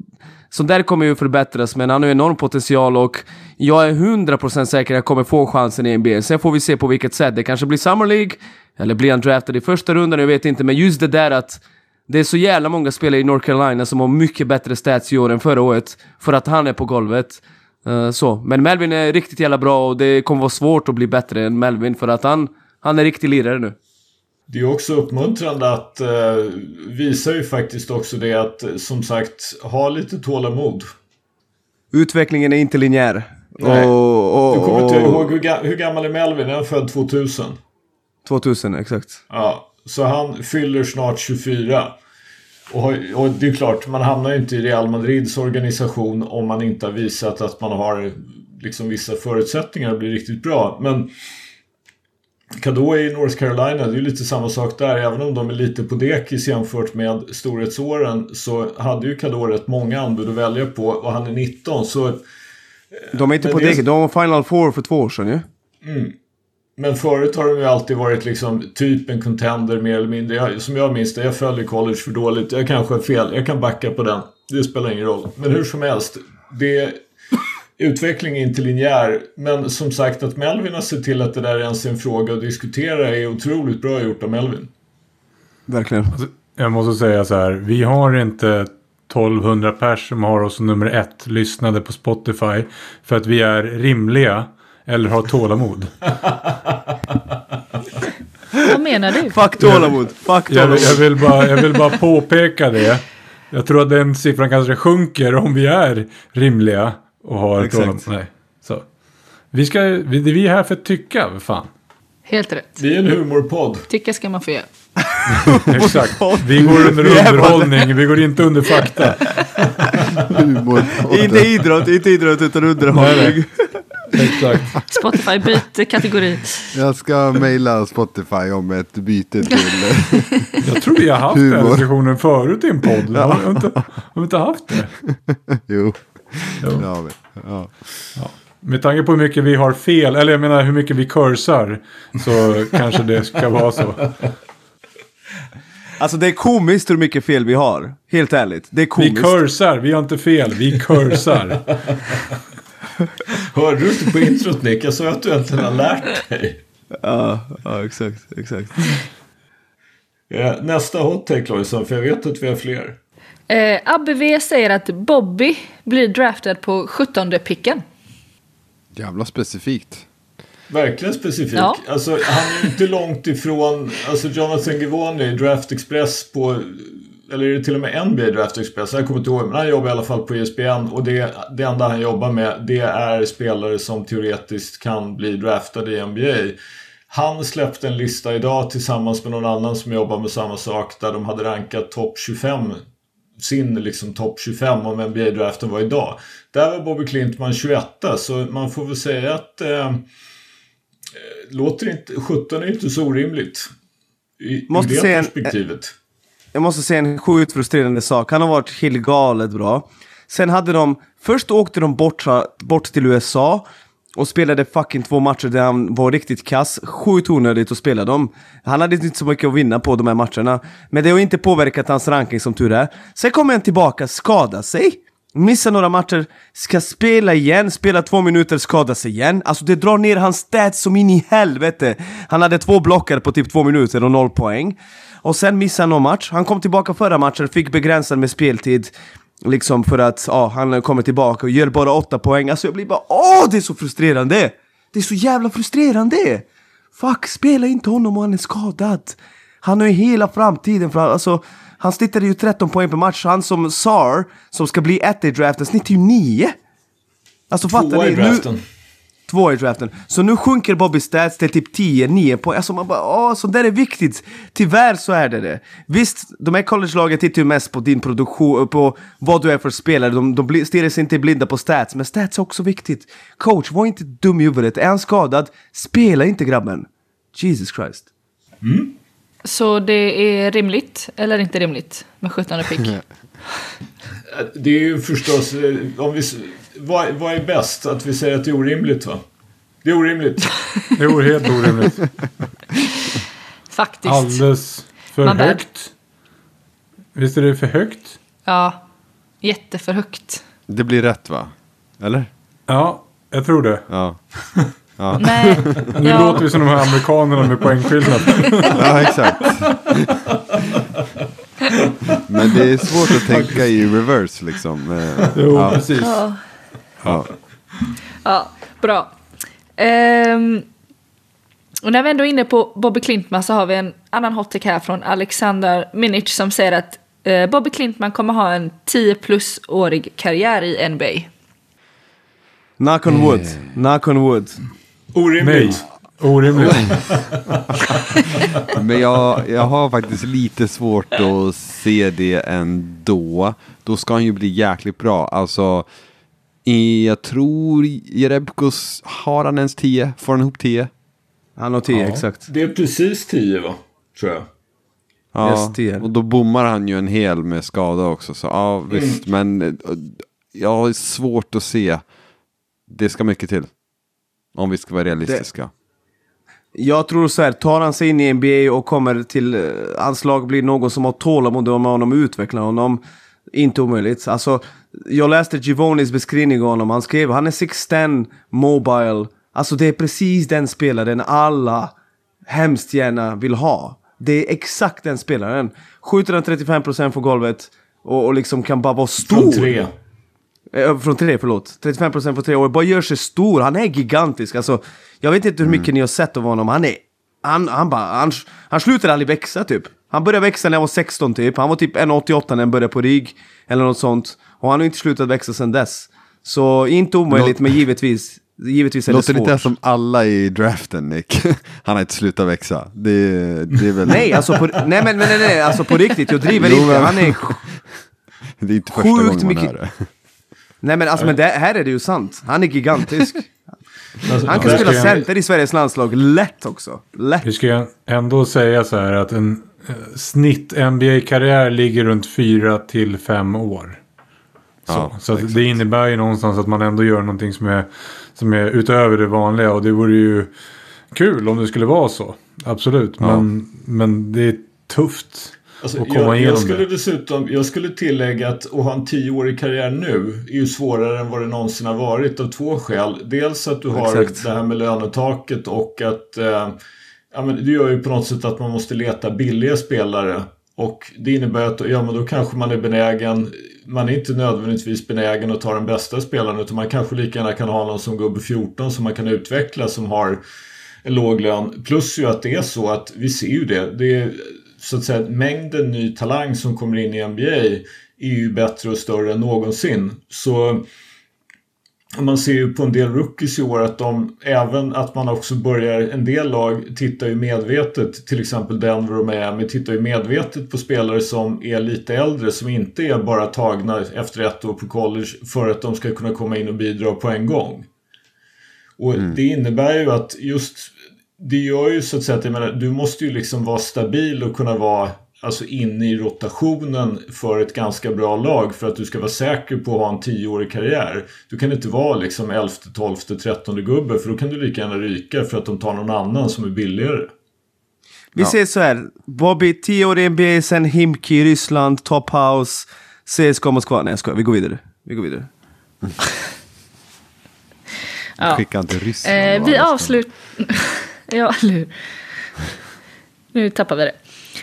så där kommer ju förbättras, men han har enorm potential och jag är 100% säker att jag kommer få chansen i NBA. Sen får vi se på vilket sätt. Det kanske blir Summer League, eller blir han draftad i första rundan? Jag vet inte, men just det där att det är så jävla många spelare i North Carolina som har mycket bättre stats i år än förra året, för att han är på golvet. Uh, så. Men Melvin är riktigt jävla bra och det kommer vara svårt att bli bättre än Melvin, för att han, han är riktig lirare nu. Det är också uppmuntrande att eh, visar ju faktiskt också det att som sagt ha lite tålamod. Utvecklingen är inte linjär. Nej. Och, och, du kommer inte ihåg hur, hur gammal är Melvin? Är han född 2000? 2000, exakt. Ja, så han fyller snart 24. Och, och, det är klart, man hamnar ju inte i Real Madrids organisation om man inte har visat att man har liksom vissa förutsättningar att bli riktigt bra. Men Kado i North Carolina, det är lite samma sak där. Även om de är lite på dekis jämfört med storhetsåren så hade ju Kado rätt många anbud att välja på och han är 19 så... De är inte på dekis, de var Final Four för två år sedan ju. Ja? Mm. Men förut har de ju alltid varit liksom typ en contender mer eller mindre. Jag, som jag minns det, jag följer college för dåligt. Jag kanske är fel, jag kan backa på den. Det spelar ingen roll. Men hur som helst. Det, utveckling är inte linjär. Men som sagt att Melvin har sett till att det där ens är en fråga att diskutera är otroligt bra gjort av Melvin. Verkligen. Alltså, jag måste säga så här. Vi har inte 1200 pers som har oss nummer ett lyssnade på Spotify. För att vi är rimliga. Eller har tålamod. Vad menar du? Fuck tålamod. Fuck tålamod. Jag, jag, vill bara, jag vill bara påpeka det. Jag tror att den siffran kanske sjunker om vi är rimliga och har Exakt. tålamod. Nej. Så. Vi, ska, vi, vi är här för att tycka, fan. Helt rätt. Vi är en humorpodd. Tycka ska man få göra. <laughs> Exakt. Vi går under underhållning, vi går inte under fakta. inte idrott, inte idrott utan underhållning. Exakt. Spotify byter kategori. Jag ska mejla Spotify om ett byte till... Jag tror vi har haft den diskussionen förut i en podd. Har vi inte, har vi inte haft det? <laughs> jo. Jo. Det har vi. Ja. Ja. Med tanke på hur mycket vi har fel, eller jag menar hur mycket vi kursar, så kanske det ska vara så. Alltså det är komiskt hur mycket fel vi har. Helt ärligt. Det är Vi komiskt. kursar, vi har inte fel, vi kursar. <laughs> Hörde du inte på introt Nick? Jag sa att du äntligen har lärt dig. Ja, ja exakt, exakt. Ja, nästa hot take Lojsan, för jag vet att vi har fler. Eh, Abbe V säger att Bobby blir draftad på 17 picken. Jävla specifikt. Verkligen specifik. Ja. Alltså, han är inte långt ifrån alltså Jonathan Givoni, Draft Express på eller är det till och med NBA Draft Express? Jag kommer inte ihåg, men han jobbar i alla fall på ESPN och det, det enda han jobbar med det är spelare som teoretiskt kan bli draftade i NBA. Han släppte en lista idag tillsammans med någon annan som jobbar med samma sak där de hade rankat topp 25 sin liksom topp 25 om NBA-draften var idag. Där var Bobby Klintman 21 så man får väl säga att eh, låter inte, 17 är inte så orimligt. I, Måste i det säga en- perspektivet. Jag måste säga en sjukt frustrerande sak. Han har varit helt galet bra. Sen hade de... Först åkte de bort, bort till USA och spelade fucking två matcher där han var riktigt kass. Sjukt onödigt att spela dem. Han hade inte så mycket att vinna på de här matcherna. Men det har inte påverkat hans ranking som tur är. Sen kommer han tillbaka, skada sig. Missar några matcher, ska spela igen, spela två minuter, skada sig igen. Alltså det drar ner hans stats som in i helvete. Han hade två blockar på typ två minuter och noll poäng. Och sen missade han någon match. Han kom tillbaka förra matchen, fick begränsad med speltid. Liksom för att ja, han kommer tillbaka och gör bara åtta poäng. Alltså jag blir bara åh det är så frustrerande! Det är så jävla frustrerande! Fuck, spela inte honom om han är skadad. Han har ju hela framtiden för alltså han snittade ju 13 poäng per match. Han som SAR, som ska bli ett i draften, snittar ju 9! Alltså fattar Tvåa i ni? draften. Nu, två i draften. Så nu sjunker Bobby stats till typ 10, 9 poäng. Alltså man bara åh, sånt där är viktigt. Tyvärr så är det det. Visst, de här college-lagen tittar ju mest på din produktion, på vad du är för spelare. De, de stirrar sig inte blinda på stats, men stats är också viktigt. Coach, var inte dum i huvudet. Är han skadad, spela inte grabben. Jesus Christ. Så det är rimligt, eller inte rimligt, med 17 pick? <laughs> Det är ju förstås, eh, om vi, vad, vad är bäst? Att vi säger att det är orimligt va? Det är orimligt. Det är helt orimligt. <laughs> Faktiskt. Alldeles för Man bör- högt. Visst är det för högt? Ja, jätteför högt. Det blir rätt va? Eller? Ja, jag tror det. Ja. <laughs> Nej, Nu ja, låter vi som de här amerikanerna med poängskillnad. <laughs> Ja, exakt. Men det är svårt att tänka i reverse liksom. Jo, ja, precis. ja. Ja, bra. Ehm, och när vi ändå är inne på Bobby Klintman så har vi en annan hot här från Alexander Minic som säger att eh, Bobby Klintman kommer ha en 10 plus-årig karriär i NBA. Knock on wood. Knock on wood. Orimligt. orimligt. <laughs> Men jag, jag har faktiskt lite svårt att se det ändå. Då ska han ju bli jäkligt bra. Alltså, jag tror Jerebkos, har han ens 10? Får han ihop 10? Han har 10, Ja. exakt. Det är precis 10 va? Tror jag. Ja, Yes, 10. och då bommar han ju en hel med skada också. Så ja, visst. Men eh, jag har svårt att se. Det ska mycket till. Om vi ska vara realistiska. Jag tror så här, tar han sig in i NBA och kommer till uh, hans lag blir någon som har tålamod med honom och utvecklar honom. Inte omöjligt. Alltså, jag läste Givonis beskrivning av honom. Han skrev han är 6'10 mobile. Alltså det är precis den spelaren alla hemskt gärna vill ha. Det är exakt den spelaren. Skjuter han 35% från golvet och, och liksom kan bara vara stor. Från 3. Eh, från tre, förlåt. 35% på tre år. Bara gör sig stor. Han är gigantisk. Alltså, jag vet inte hur mycket ni har sett av honom. Han är... Han, han bara... Han, han slutar aldrig växa typ. Han började växa när han var 16 typ. Han var typ 1,88 när han började på RIG. Eller något sånt. Och han har inte slutat växa sedan dess. Så inte omöjligt, Låt- men givetvis. Givetvis är det Låter svårt. lite som alla i draften Nick. <laughs> Han har inte slutat växa. Det, det är väl... Nej, alltså på, nej, men, men nej, nej, alltså på riktigt. Jag driver <laughs> Jo, inte. Han är... <laughs> Det är inte första Sjukt gången man mycket- hör det. Nej men alltså, men det, här är det ju sant. Han är gigantisk. Han kan spela center i Sveriges landslag. Lätt också. Lätt. Vi ska ändå säga så här att en eh, snitt NBA-karriär ligger runt 4 till 5 år. Så, Ja, så att det innebär ju någonstans att man ändå gör någonting som är, som är utöver det vanliga. Och det vore ju kul om det skulle vara så. Absolut. Ja. Men, men det är tufft Alltså, att komma jag, igenom jag skulle det. dessutom jag skulle tillägga att att ha en tioårig karriär nu är ju svårare än vad det någonsin har varit av två skäl. Dels att du har Exakt. det här med lönetaket och att eh, ja, men det gör ju på något sätt att man måste leta billiga spelare. Och det innebär att ja, men då kanske man är benägen, man är inte nödvändigtvis benägen att ta den bästa spelaren utan man kanske lika gärna kan ha någon som gubbe 14 som man kan utveckla som har en låg lön. Plus ju att det är så att vi ser ju det. det är, så att säga, mängden ny talang som kommer in i NBA är ju bättre och större än någonsin. Så man ser ju på en del rookies i år att de, även att man också börjar, en del lag tittar ju medvetet, till exempel Denver och Miami, tittar ju medvetet på spelare som är lite äldre, som inte är bara tagna efter ett år på college för att de ska kunna komma in och bidra på en gång. Och det innebär ju att just det gör ju så att säga att jag menar, du måste ju liksom vara stabil och kunna vara alltså inne i rotationen för ett ganska bra lag för att du ska vara säker på att ha en tioårig karriär. Du kan inte vara liksom 11, 12, 13 gubbe för då kan du lika gärna ryka för att de tar någon annan som är billigare. Vi säger så här. Bobby, 10 år i NBA, sen Himki i Ryssland, Top House, CSKA Moskva. Nej jag skojar, vi går vidare. Vi går vidare. <laughs> Ja. Skicka inte Ryssland. Eh, vi avslutar... <laughs> ja, eller hur? Nu tappar vi det.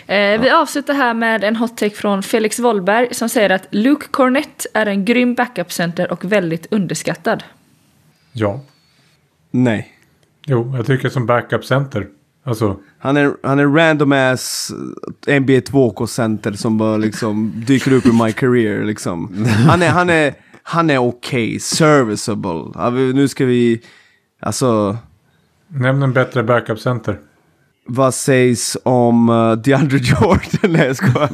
Eh, Vi avslutar här med en hot take från Felix Wollberg som säger att Luke Cornett är en grym backup-center och väldigt underskattad. Ja. Nej. Jo, jag tycker som backup center. Alltså, Han är, han är random ass NBA 2K-center som bara liksom <laughs> dyker upp i my career liksom. Han är, han är, han är okej, okay, serviceable. Nu ska vi, alltså, nämn en bättre backup center. Vad sägs om uh, DeAndre <laughs> Jordan? Nej jag skojar.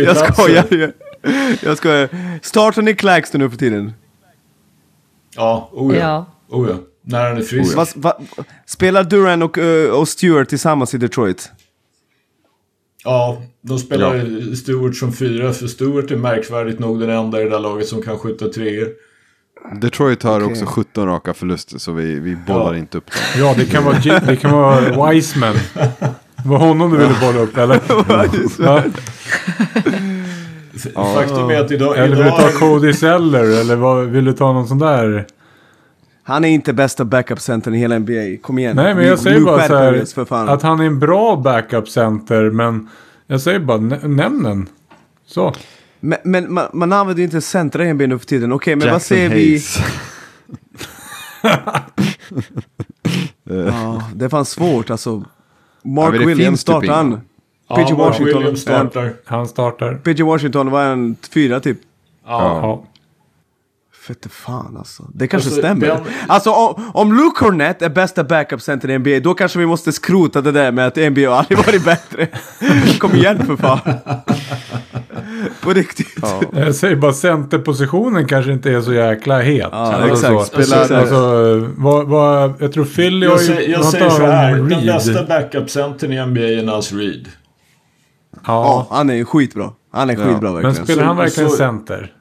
Jag skojar. Jag, jag skojar. Startar Nick Claxton nu för tiden? Ja, oh ja. Ja. Oh ja. När han är frisk. Va, va, spelar Duran och, uh, och Stewart tillsammans i Detroit? Ja, de spelar Stewart som fyra för Stewart är märkvärdigt nog den enda i det där laget som kan skjuta treor. Detroit har Okej. också 17 raka förluster så vi, vi bollar Ja. inte upp dem. Ja, det kan vara, det kan vara Wiseman. Det <laughs> var honom du ville bolla upp, eller? <laughs> Ja. Faktum är att idag... Eller vill du ta Cody Zeller? Eller vad, vill du ta någon sån där? Han är inte bästa backup-centern i hela NBA. Kom igen. Nej, men jag säger bara så här. fan. Att han är en bra backup center. Men jag säger bara, nä- nämn den. Så. Men, men man, man använder ju inte centra NBA nu för tiden. Okej, men vad Jackson säger vi? Ja, det är fan svårt alltså. Mark men det Williams finns typ startar han. ingen. ja, PG Mark Washington. Williams startar. Han startar. PG Washington var en fyra typ. Ja. Ja. Fette fan alltså. Det kanske Alltså, stämmer. den- Alltså om, om Luke Cornett är bästa backup-center i NBA, då kanske vi måste skrota det där med att NBA aldrig varit bättre. <laughs> Kom igen för fan. <laughs> På riktigt. Ja. Jag säger bara centerpositionen kanske inte är så jäkla het. Ja, Alltså exakt. Spelar- Alltså, alltså, vad, vad, jag tror Philly har Jag, säger, jag säger så här, den bästa backup-centern i NBA är Naz Reed. Ja, Ja. han är skitbra. Han är Ja. skitbra Men verkligen. spelar han verkligen så- center?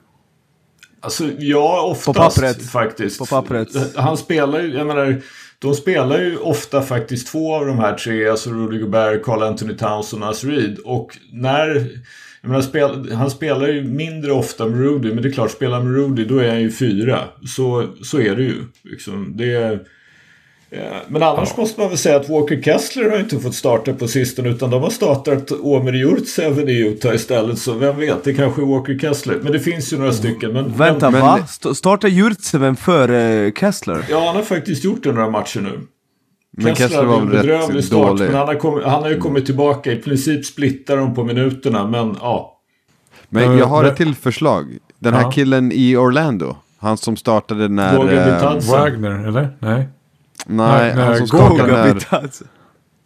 Alltså, ja, oftast pappret. faktiskt. På pappret. Han spelar ju, jag menar, de spelar ju ofta faktiskt två av de här tre, alltså Rudy Gobert, Carl Anthony Towns och Naz Reed. Och när, jag menar, spel, han spelar ju mindre ofta med Rudy, men det är klart, spelar med Rudy då är han ju fyra. Så, så är det ju. Liksom. Det är, men annars måste man väl säga att Walker Kessler har inte fått starta på sistone utan de har startat Omer Yurtseven i Utah istället. Så vem vet, det kanske är Walker Kessler. Men det finns ju några stycken. Men, Vänta, men, va? St- startar Jurtseven före Kessler? Ja, han har faktiskt gjort det några matcher nu. Men Kessler var hade väl bedrövlig rätt start, dålig. Men han har, han har ju kommit tillbaka. I princip splittar de på minuterna, men ja. Men jag har Eh, ett till förslag. Den här Ja. killen i Orlando. Han som startade när... Eh. Wagner, eller? Nej. Nej, han som när... Bitadze.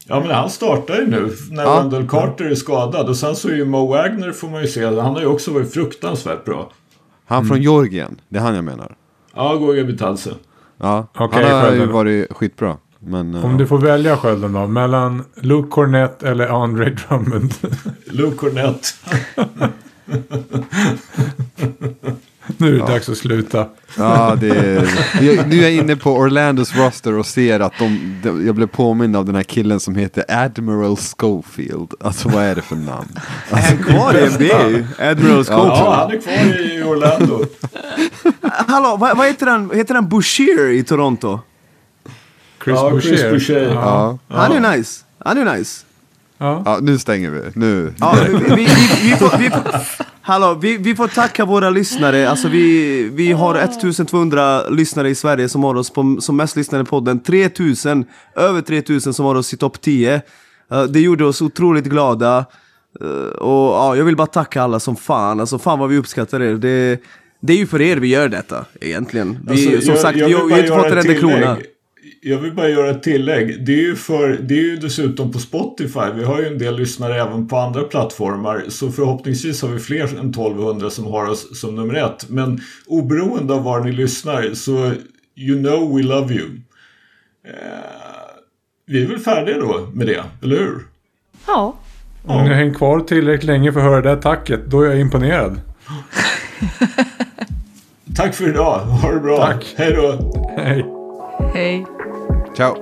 Ja, men han startar ju nu när Ja. Wendell Carter är skadad. Och sen så är ju Mo Wagner, får man ju se, han har ju också varit fruktansvärt bra. Han från Georgien. Det är han jag menar. Ja, Goga Bitadze. Ja, Okej, han har ju varit skitbra. Men, eh, Om du får välja skölden då. Mellan Luke Cornett eller Andre Drummond. Luke Cornett. <laughs> nu är det dags att sluta. Ja, det är... jag, nu är jag inne på Orlandos roster och ser att de, de, jag blev påmind av den här killen som heter Admiral Schofield. Alltså vad är det för namn? Är han kvar i NBA? Admiral Schofield? Ja, han är kvar i Orlando. Hallå, vad, vad heter han? Heter han Boucher i Toronto? Chris ja, Boucher. Chris Boucher. Ja, Han är nice. Han är nice. Ja. ja nu stänger vi. Nu. Ja, vi, vi, vi, vi, får, vi, får, hallå, vi, vi får tacka våra lyssnare. Alltså vi, vi har 1200 lyssnare i Sverige som har oss på, som mest lyssnade podden. 3000, över 3000 som har oss i topp 10. Eh, det gjorde oss otroligt glada. Eh, och ja, jag vill bara tacka alla som fan. Alltså fan vad vi uppskattar er. Det, det är ju för er vi gör detta egentligen. Vi, Alltså, som jag- sagt, jag vi, har- har inte fått en enda krona. Jag vill bara göra ett tillägg. Det är, ju för, det är ju dessutom på Spotify. Vi har ju en del lyssnare även på andra plattformar. Så förhoppningsvis har vi fler än 1200 som har oss som nummer ett. Men oberoende av var ni lyssnar så you know we love you. Eh, vi är väl färdiga då med det, eller hur? Ja, Om ni har hängt kvar tillräckligt länge för att höra det där tacket, då är jag imponerad. <laughs> Tack för idag. Ha det bra. Tack. Hej då. Hej. Hej. Ciao.